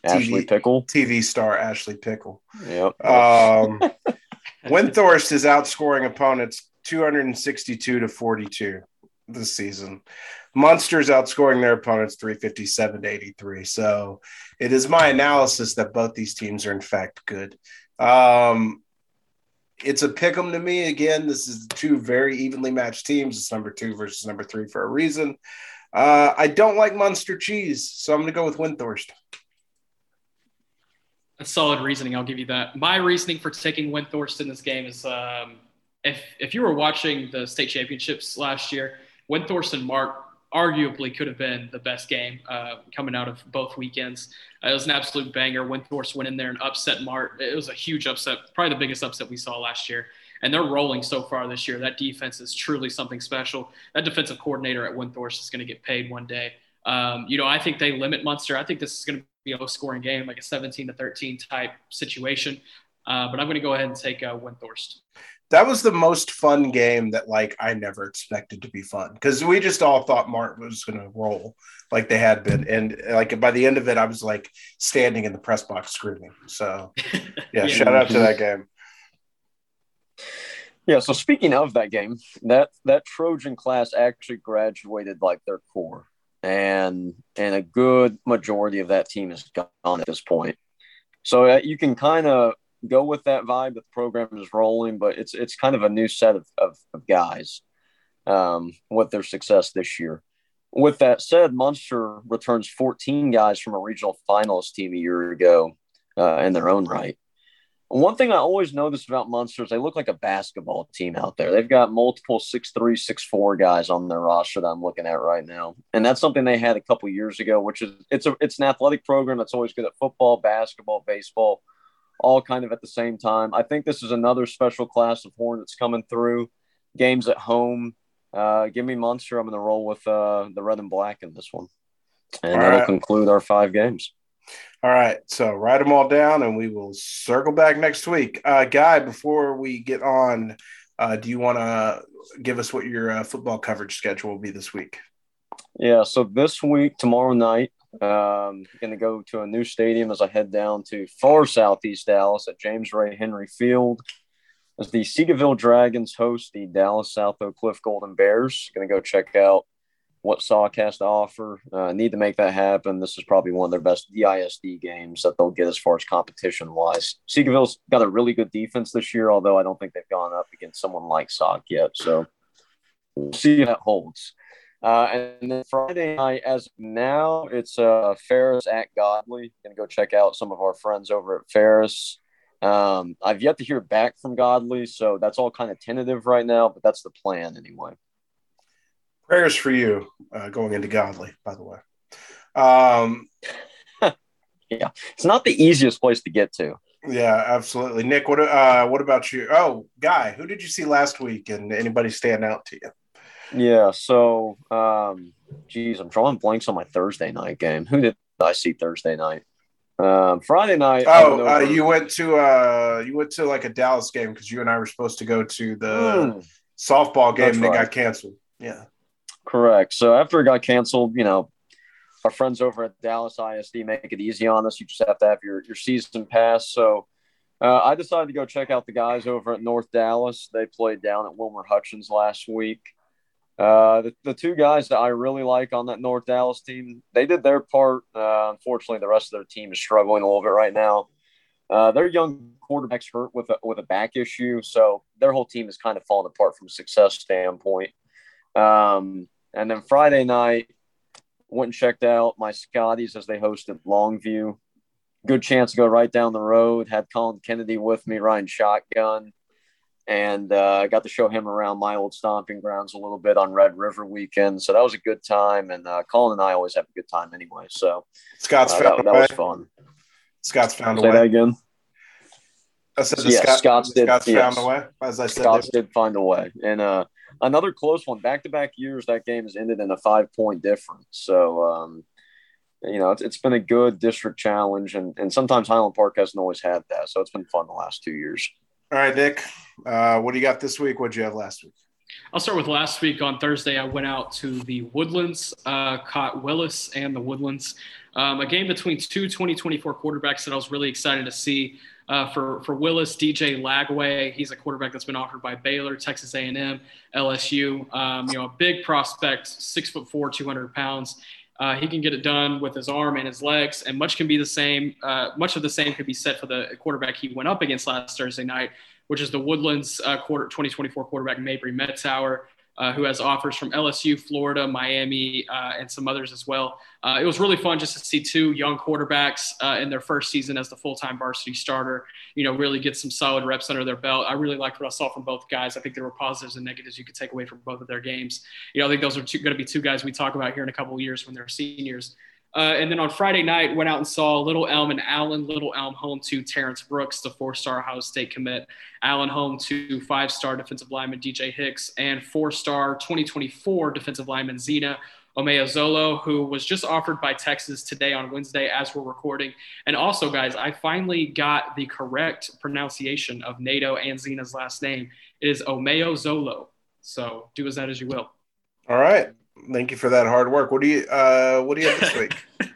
Ashley TV, Pickle, TV star Ashley Pickle. Yep. Um, Windthorst is outscoring opponents 262 to 42 this season. Muenster's outscoring their opponents 357 to 83. So it is my analysis that both these teams are in fact good. Um, it's a pick 'em to me. Again, this is two very evenly matched teams. It's number two versus number three for a reason. Uh, I don't like Muenster cheese, so I'm going to go with Windthorst. A solid reasoning. I'll give you that. My reasoning for taking Windthorst in this game is um, if if you were watching the state championships last year, Windthorst and Mart arguably could have been the best game uh, coming out of both weekends. Uh, it was an absolute banger. Windthorst went in there and upset Mart. It was a huge upset, probably the biggest upset we saw last year. And they're rolling so far this year. That defense is truly something special. That defensive coordinator at Windthorst is going to get paid one day. Um, you know, I think they limit Muenster. I think this is going to be a low scoring game, like a 17 to 13 type situation. Uh, but I'm going to go ahead and take uh, Windthorst that was the most fun game that like I never expected to be fun because we just all thought Mart was going to roll like they had been, and like by the end of it, I was like standing in the press box screaming. So yeah, yeah shout out to that game. Yeah. So speaking of that game, that that Trojan class actually graduated like their core, and and a good majority of that team is gone at this point. So uh, you can kind of go with that vibe that the program is rolling, but it's it's kind of a new set of, of, of guys um, with their success this year. With that said, Muenster returns 14 guys from a regional finalist team a year ago uh, in their own right. One thing I always noticed about Muenster is they look like a basketball team out there. They've got multiple six three, six four guys on their roster that I'm looking at right now, and that's something they had a couple years ago. Which is it's a it's an athletic program that's always good at football, basketball, baseball all kind of at the same time. I think this is another special class of Hornets coming through. Games at home. Uh, give me Muenster. I'm going to roll with uh, the red and black in this one. And all that'll right. conclude our five games. All right. So write them all down and we will circle back next week. Uh, Guy, before we get on, uh, do you want to give us what your uh, football coverage schedule will be this week? Yeah. So this week, tomorrow night, um, going to go to a new stadium as I head down to far southeast Dallas at James Ray Henry Field. As the Seagoville Dragons host the Dallas South Oak Cliff Golden Bears, going to go check out what SOC has to offer. Uh, need to make that happen. This is probably one of their best DISD games that they'll get as far as competition wise. Seagoville's got a really good defense this year, although I don't think they've gone up against someone like SOC yet. So we'll see if that holds. Uh, and then Friday night, as now, it's uh, Ferris at Godley. Gonna go check out some of our friends over at Ferris. Um, I've yet to hear back from Godley, so that's all kind of tentative right now, but that's the plan anyway. Prayers for you uh, going into Godley, by the way. Um, yeah, it's not the easiest place to get to. Yeah, absolutely. Nick, what uh, what about you? Oh, guy, who did you see last week, and anybody stand out to you? Yeah. So, um, geez, I'm drawing blanks on my Thursday night game. Who did I see Thursday night? Um, Friday night. Oh, uh, you went to uh, you went to like a Dallas game because you and I were supposed to go to the mm. softball game. and right. It got canceled. Yeah. Correct. So after it got canceled, you know, our friends over at Dallas ISD make it easy on us. You just have to have your your season pass. So Uh, I decided to go check out the guys over at North Dallas. They played down at Wilmer Hutchins last week. Uh, the, the two guys that I really like on that North Dallas team, they did their part. Uh, unfortunately, the rest of their team is struggling a little bit right now. Uh, their young quarterback's hurt with a, with a back issue, so their whole team is kind of falling apart from a success standpoint. Um, and then Friday night, went and checked out my Scotties as they hosted Longview. Good chance to go right down the road. Had Colin Kennedy with me, Ryan Shotgun and uh, I got to show him around my old stomping grounds a little bit on Red River weekend. So that was a good time, and uh, Colin and I always have a good time anyway. So Scott's uh, found that, that was fun. Scott's found Say a that way. again. I said Yeah, Scott, Scott's did- Scott's yes. found a way. As I said, Scots they- did find a way, and uh, another close one. Back to back years, that game has ended in a five point difference. So. Um, you know, it's, it's been a good district challenge, and, and sometimes Highland Park hasn't always had that. So it's been fun the last two years. All right, Nick. Uh, what do you got this week? What'd you have last week? I'll start with last week on Thursday. I went out to the Woodlands, uh, caught Willis and the Woodlands. Um, a game between two 2024 quarterbacks that I was really excited to see. Uh, for for Willis, DJ Lagway, he's a quarterback that's been offered by Baylor, Texas A&M, LSU. Um, you know, a big prospect, six foot four, 200 pounds. Uh, he can get it done with his arm and his legs, and much can be the same. Uh, much of the same could be said for the quarterback he went up against last Thursday night, which is the Woodlands uh, quarter 2024 quarterback Mabrey Mettauer, uh, who has offers from LSU, Florida, Miami, uh, and some others as well. Uh, it was really fun just to see two young quarterbacks uh, in their first season as the full-time varsity starter. You know, really get some solid reps under their belt. I really liked what I saw from both guys. I think there were positives and negatives you could take away from both of their games. You know, I think those are going to be two guys we talk about here in a couple of years when they're seniors. Uh, and then on Friday night, went out and saw Little Elm and Allen. Little Elm home to Terrence Brooks, the four-star Ohio State commit. Allen home to five-star defensive lineman DJ Hicks and four-star 2024 defensive lineman Zina Umeozulu, who was just offered by Texas today on Wednesday as we're recording. And also, guys, I finally got the correct pronunciation of Nato and Zina's last name. It is Umeozulu. So do as that as you will. All right. Thank you for that hard work. What do you uh, What do you have this week?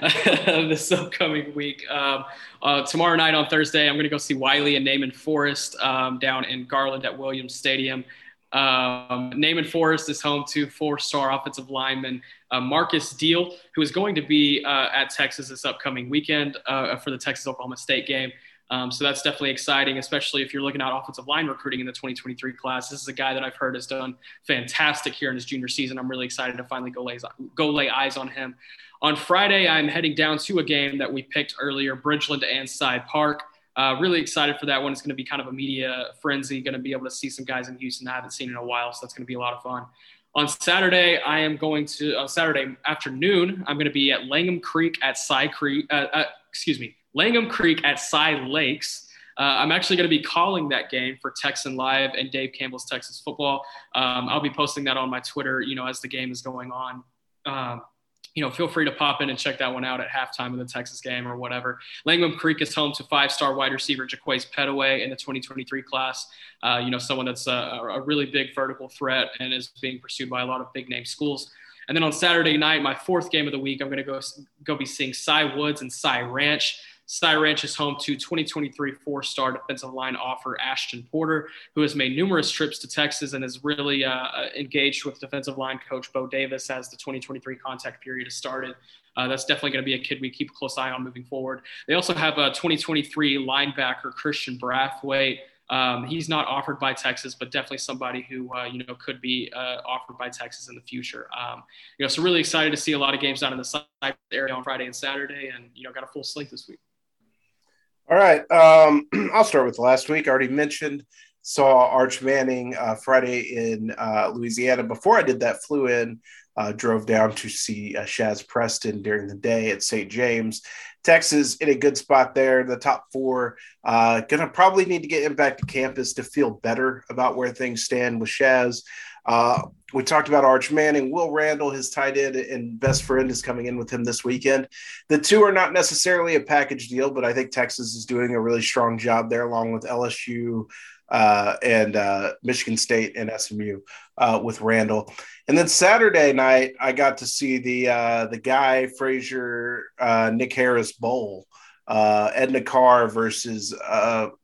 this upcoming week. Um, uh, tomorrow night on Thursday, I'm going to go see Wylie and Naaman Forest um, down in Garland at Williams Stadium. Um, Naaman Forest is home to four-star offensive lineman uh, Markis Deal, who is going to be uh, at Texas this upcoming weekend uh, for the Texas Oklahoma State game. Um, so that's definitely exciting, especially if you're looking at offensive line recruiting in the 2023 class. This is a guy that I've heard has done fantastic here in his junior season. I'm really excited to finally go lay, go lay eyes on him. On Friday, I'm heading down to a game that we picked earlier, Bridgeland and Cy Park. Uh, really excited for that one. It's going to be kind of a media frenzy. Going to be able to see some guys in Houston I haven't seen in a while, so that's going to be a lot of fun. On Saturday, I am going to uh, Saturday afternoon. I'm going to be at Langham Creek at Cy Creek. Uh, uh, excuse me, Langham Creek at Cy Lakes. Uh, I'm actually going to be calling that game for Texan Live and Dave Campbell's Texas Football. Um, I'll be posting that on my Twitter, you know, as the game is going on. Um, you know, feel free to pop in and check that one out at halftime of the Texas game or whatever. Langham Creek is home to five-star wide receiver Jaquaize Pettaway in the 2023 class. Uh, you know, someone that's a, a, really big vertical threat and is being pursued by a lot of big-name schools. And then on Saturday night, my fourth game of the week, I'm going to go go be seeing Cy Woods and Cy Ranch. Cy Ranch is home to 2023 four-star defensive line offer Ashton Porter, who has made numerous trips to Texas and is really uh, engaged with defensive line coach Bo Davis as the 2023 contact period has started. Uh, that's definitely going to be a kid we keep a close eye on moving forward. They also have a 2023 linebacker Christian Brathwaite. Um, he's not offered by Texas, but definitely somebody who uh, you know could be uh, offered by Texas in the future. Um, you know, so really excited to see a lot of games down in the side area on Friday and Saturday, and you know, got a full slate this week. All right. Um, I'll start with last week. I already mentioned saw Arch Manning uh, Friday in uh, Louisiana. Before I did that, flew in, uh, drove down to see uh, Shazz Preston during the day at St. James. Texas in a good spot there. The top four uh, gonna probably need to get him back to campus to feel better about where things stand with Shazz. Uh, we talked about Arch Manning, Will Randall, his tight end and best friend, is coming in with him this weekend. The two are not necessarily a package deal, but I think Texas is doing a really strong job there, along with LSU uh, and uh, Michigan State and SMU uh, with Randall. And then Saturday night, I got to see the uh, the Guy Frazier uh, Nick Harris Bowl. uh, Edna Karr versus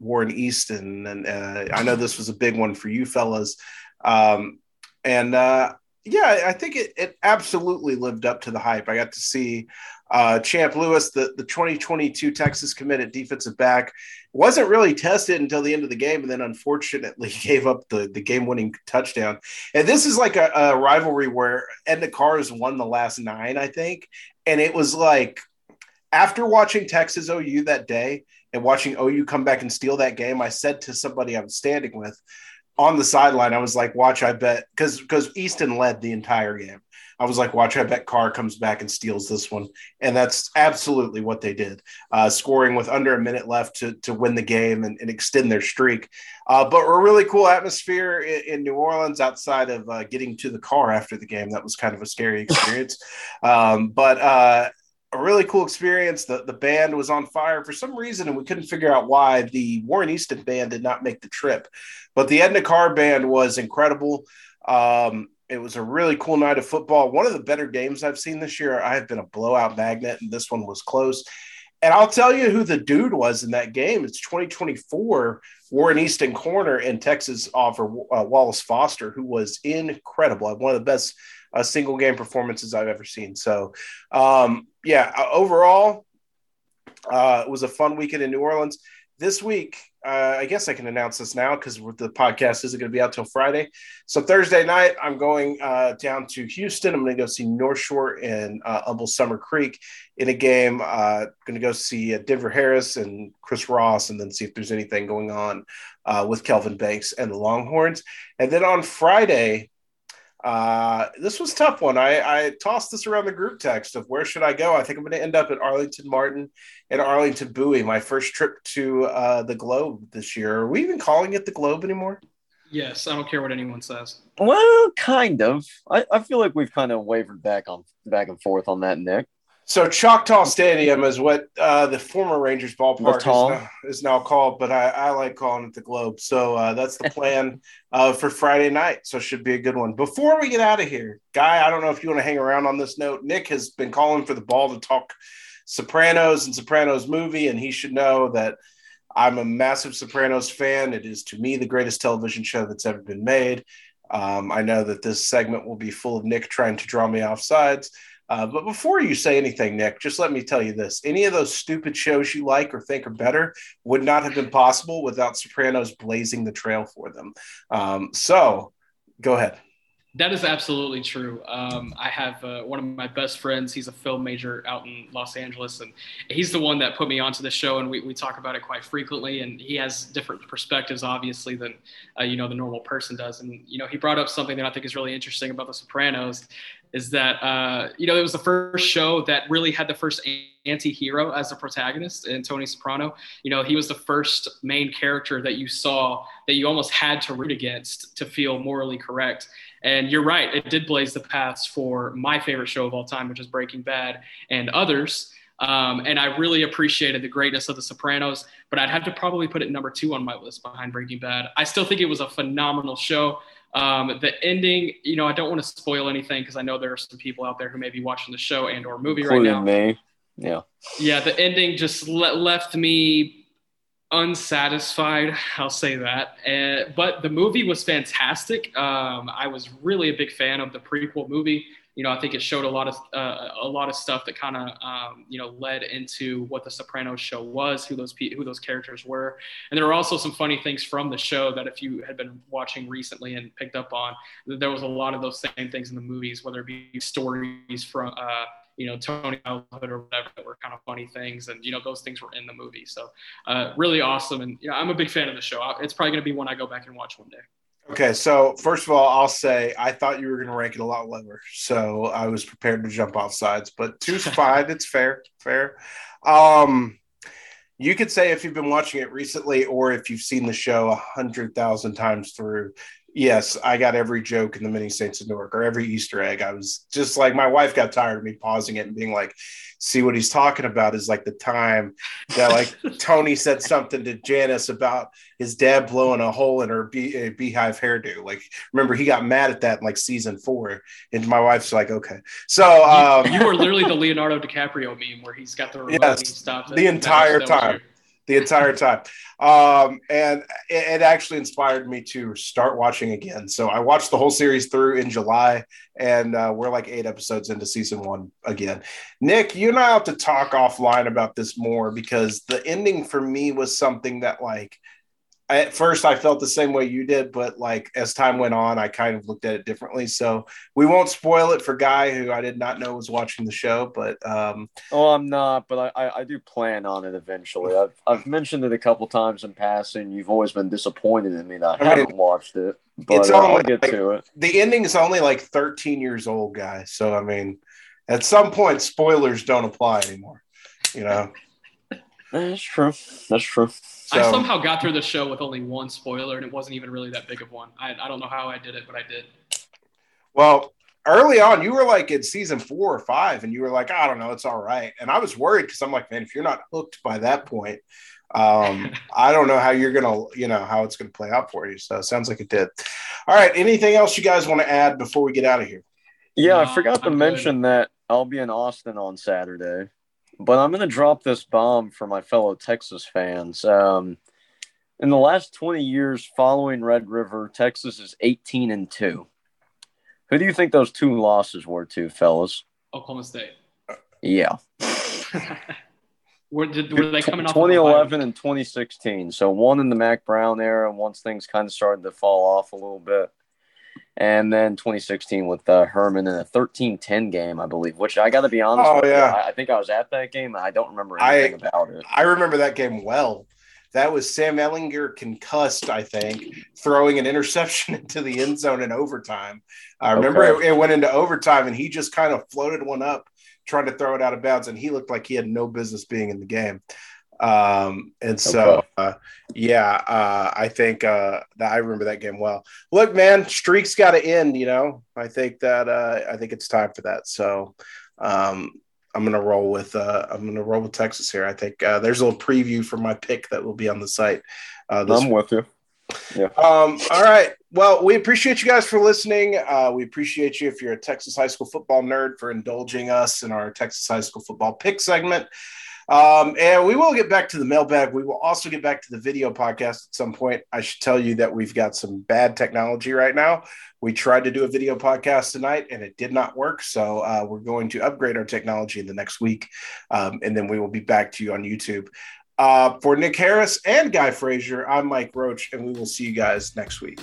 Warren Easton, and I know this was a big one for you fellas. Um, and uh, yeah, I think it, it absolutely lived up to the hype. I got to see uh, Champ Lewis, the, the 2022 Texas committed defensive back, wasn't really tested until the end of the game, and then unfortunately gave up the, the game winning touchdown. And this is like a, a rivalry where Edna has won the last nine, I think. And it was like after watching Texas OU that day and watching OU come back and steal that game, I said to somebody I was standing with on the sideline, I was like, watch, I bet because because Easton led the entire game. I was like, watch, I bet Karr comes back and steals this one. And that's absolutely what they did, uh, scoring with under a minute left to, to win the game and, and extend their streak. Uh, but a really cool atmosphere in, in New Orleans outside of uh, getting to the car after the game. That was kind of a scary experience. um, but uh, a really cool experience. The the band was on fire for some reason, and we couldn't figure out why. The Warren Easton band did not make the trip, but the Edna Karr band was incredible. Um, it was a really cool night of football. One of the better games I've seen this year. I have been a blowout magnet, and this one was close. And I'll tell you who the dude was in that game. It's 2024 Warren Easton corner and Texas offer uh, Wallace Foster, who was incredible. One of the best uh, single game performances I've ever seen. So, um, yeah, uh, overall, uh, it was a fun weekend in New Orleans. This week, uh, I guess I can announce this now because the podcast isn't going to be out till Friday. So Thursday night, I'm going uh, down to Houston. I'm going to go see North Shore and uh, Humble Summer Creek in a game. Uh, going to go see uh, Denver Harris and Chris Ross, and then see if there's anything going on uh, with Kelvin Banks and the Longhorns. And then on Friday, uh, this was tough one. I, I tossed this around the group text of where should I go. I think I'm going to end up at Arlington Martin and Arlington Bowie. My first trip to uh, the Globe this year. Are we even calling it the Globe anymore? Yes, I don't care what anyone says. Well, kind of. I, I feel like we've kind of wavered back on back and forth on that, Nick. So Choctaw Stadium is what uh, the former Rangers ballpark is now, is now, called, but I, I, like calling it the Globe. So uh, that's the plan uh, for Friday night. So should be a good one. Before we get out of here, Guy, I don't know if you want to hang around on this note. Nick has been calling for the ball to talk Sopranos and Sopranos movie, and he should know that I'm a massive Sopranos fan. It is to me the greatest television show that's ever been made. Um, I know that this segment will be full of Nick trying to draw me off sides. Uh, but before you say anything, Nick, just let me tell you this: any of those stupid shows you like or think are better would not have been possible without Sopranos blazing the trail for them. Um, so, go ahead. That is absolutely true. Um, I have uh, one of my best friends. He's a film major out in Los Angeles, and he's the one that put me onto the show. And we, we talk about it quite frequently. And he has different perspectives, obviously, than uh, you know the normal person does. And you know, he brought up something that I think is really interesting about The Sopranos, is that uh, you know it was the first show that really had the first anti-hero as the protagonist and Tony Soprano. You know, he was the first main character that you saw that you almost had to root against to feel morally correct. And you're right, it did blaze the paths for my favorite show of all time, which is Breaking Bad, and others. Um, and I really appreciated the greatness of The Sopranos, but I'd have to probably put it number two on my list behind Breaking Bad. I still think it was a phenomenal show. Um, the ending, you know, I don't want to spoil anything because I know there are some people out there who may be watching the show and or movie Including right now. Me. Yeah. Yeah, the ending just le- left me unsatisfied. I'll say that. Uh, but the movie was fantastic. Um, I was really a big fan of the prequel movie you know, I think it showed a lot of uh, a lot of stuff that kind of um, you know led into what the Sopranos show was, who those who those characters were, and there were also some funny things from the show that if you had been watching recently and picked up on, there was a lot of those same things in the movies, whether it be stories from. Uh, you know Tony childhood or whatever that were kind of funny things, and you know those things were in the movie. So uh, really awesome, and you know, I'm a big fan of the show. It's probably going to be one I go back and watch one day. Okay, so first of all, I'll say I thought you were going to rank it a lot lower, so I was prepared to jump off sides. But two's fine; it's fair, fair. Um, you could say if you've been watching it recently, or if you've seen the show a hundred thousand times through, Yes, I got every joke in the Many Saints of Newark or every Easter egg. I was just like, my wife got tired of me pausing it and being like, see what he's talking about is like the time that like Tony said something to Janice about his dad blowing a hole in her bee, beehive hairdo. Like, remember he got mad at that in like season four, and my wife's like, okay, so um, you, you were literally the Leonardo DiCaprio meme where he's got the remote yes, the entire time the entire time. Um, and it, it, actually inspired me to start watching again. So I watched the whole series through in July, and uh, we're like eight episodes into season one again. Nick, you and I have to talk offline about this more because the ending for me was something that like at first I felt the same way you did, but like as time went on, I kind of looked at it differently. So we won't spoil it for Guy, who I did not know was watching the show. But um, oh, I'm not, but I, I, I do plan on it eventually. I've I've mentioned it a couple times in passing. You've always been disappointed in me that I, I haven't mean, watched it, but it's uh, only, I'll get like, to it. The ending is only like 13 years old, guy. So I mean, at some point, spoilers don't apply anymore. You know. That's true. That's true. So, I somehow got through the show with only one spoiler, and it wasn't even really that big of one. I, I don't know how I did it, but I did. Well, early on, you were like in season four or five, and you were like, I don't know, it's all right. And I was worried because I'm like, man, if you're not hooked by that point, um, I don't know how you're gonna, you know, how it's gonna play out for you. So it sounds like it did. All right. Anything else you guys want to add before we get out of here? Yeah, no, I forgot to I'm mention good. that I'll be in Austin on Saturday. But I'm going to drop this bomb for my fellow Texas fans. Um, in the last 20 years following Red River, Texas is 18 and 2. Who do you think those two losses were to, fellas? Oklahoma State. Yeah. were, did, were they coming off 2011 and 2016. So one in the Mack Brown era, once things kind of started to fall off a little bit and then 2016 with uh, Herman in a 13-10 game, I believe. Which I got to be honest. Oh yeah, you, I, I, think I was at that game. I don't remember anything I, about it. I remember that game well. That was Sam Ehlinger concussed, I think, throwing an interception into the end zone in overtime. I remember okay. it, it went into overtime, and he just kind of floated one up, trying to throw it out of bounds, and he looked like he had no business being in the game. Um, and so, uh, yeah, uh, I think uh, that I remember that game well. Look, man, streaks got to end. You know, I think that uh, I think it's time for that. So, um, I'm gonna roll with uh, I'm gonna roll with Texas here. I think uh, there's a little preview for my pick that will be on the site. Uh, I'm with you. Yeah. Um, all right. Well, we appreciate you guys for listening. Uh, we appreciate you if you're a Texas high school football nerd for indulging us in our Texas high school football pick segment. Um, and we will get back to the mailbag. We will also get back to the video podcast at some point. I should tell you that we've got some bad technology right now. We tried to do a video podcast tonight and it did not work. So uh, we're going to upgrade our technology in the next week. Um, and then we will be back to you on YouTube. Uh, for Nick Harris and Guy Frazier, I'm Mike Roach, and we will see you guys next week.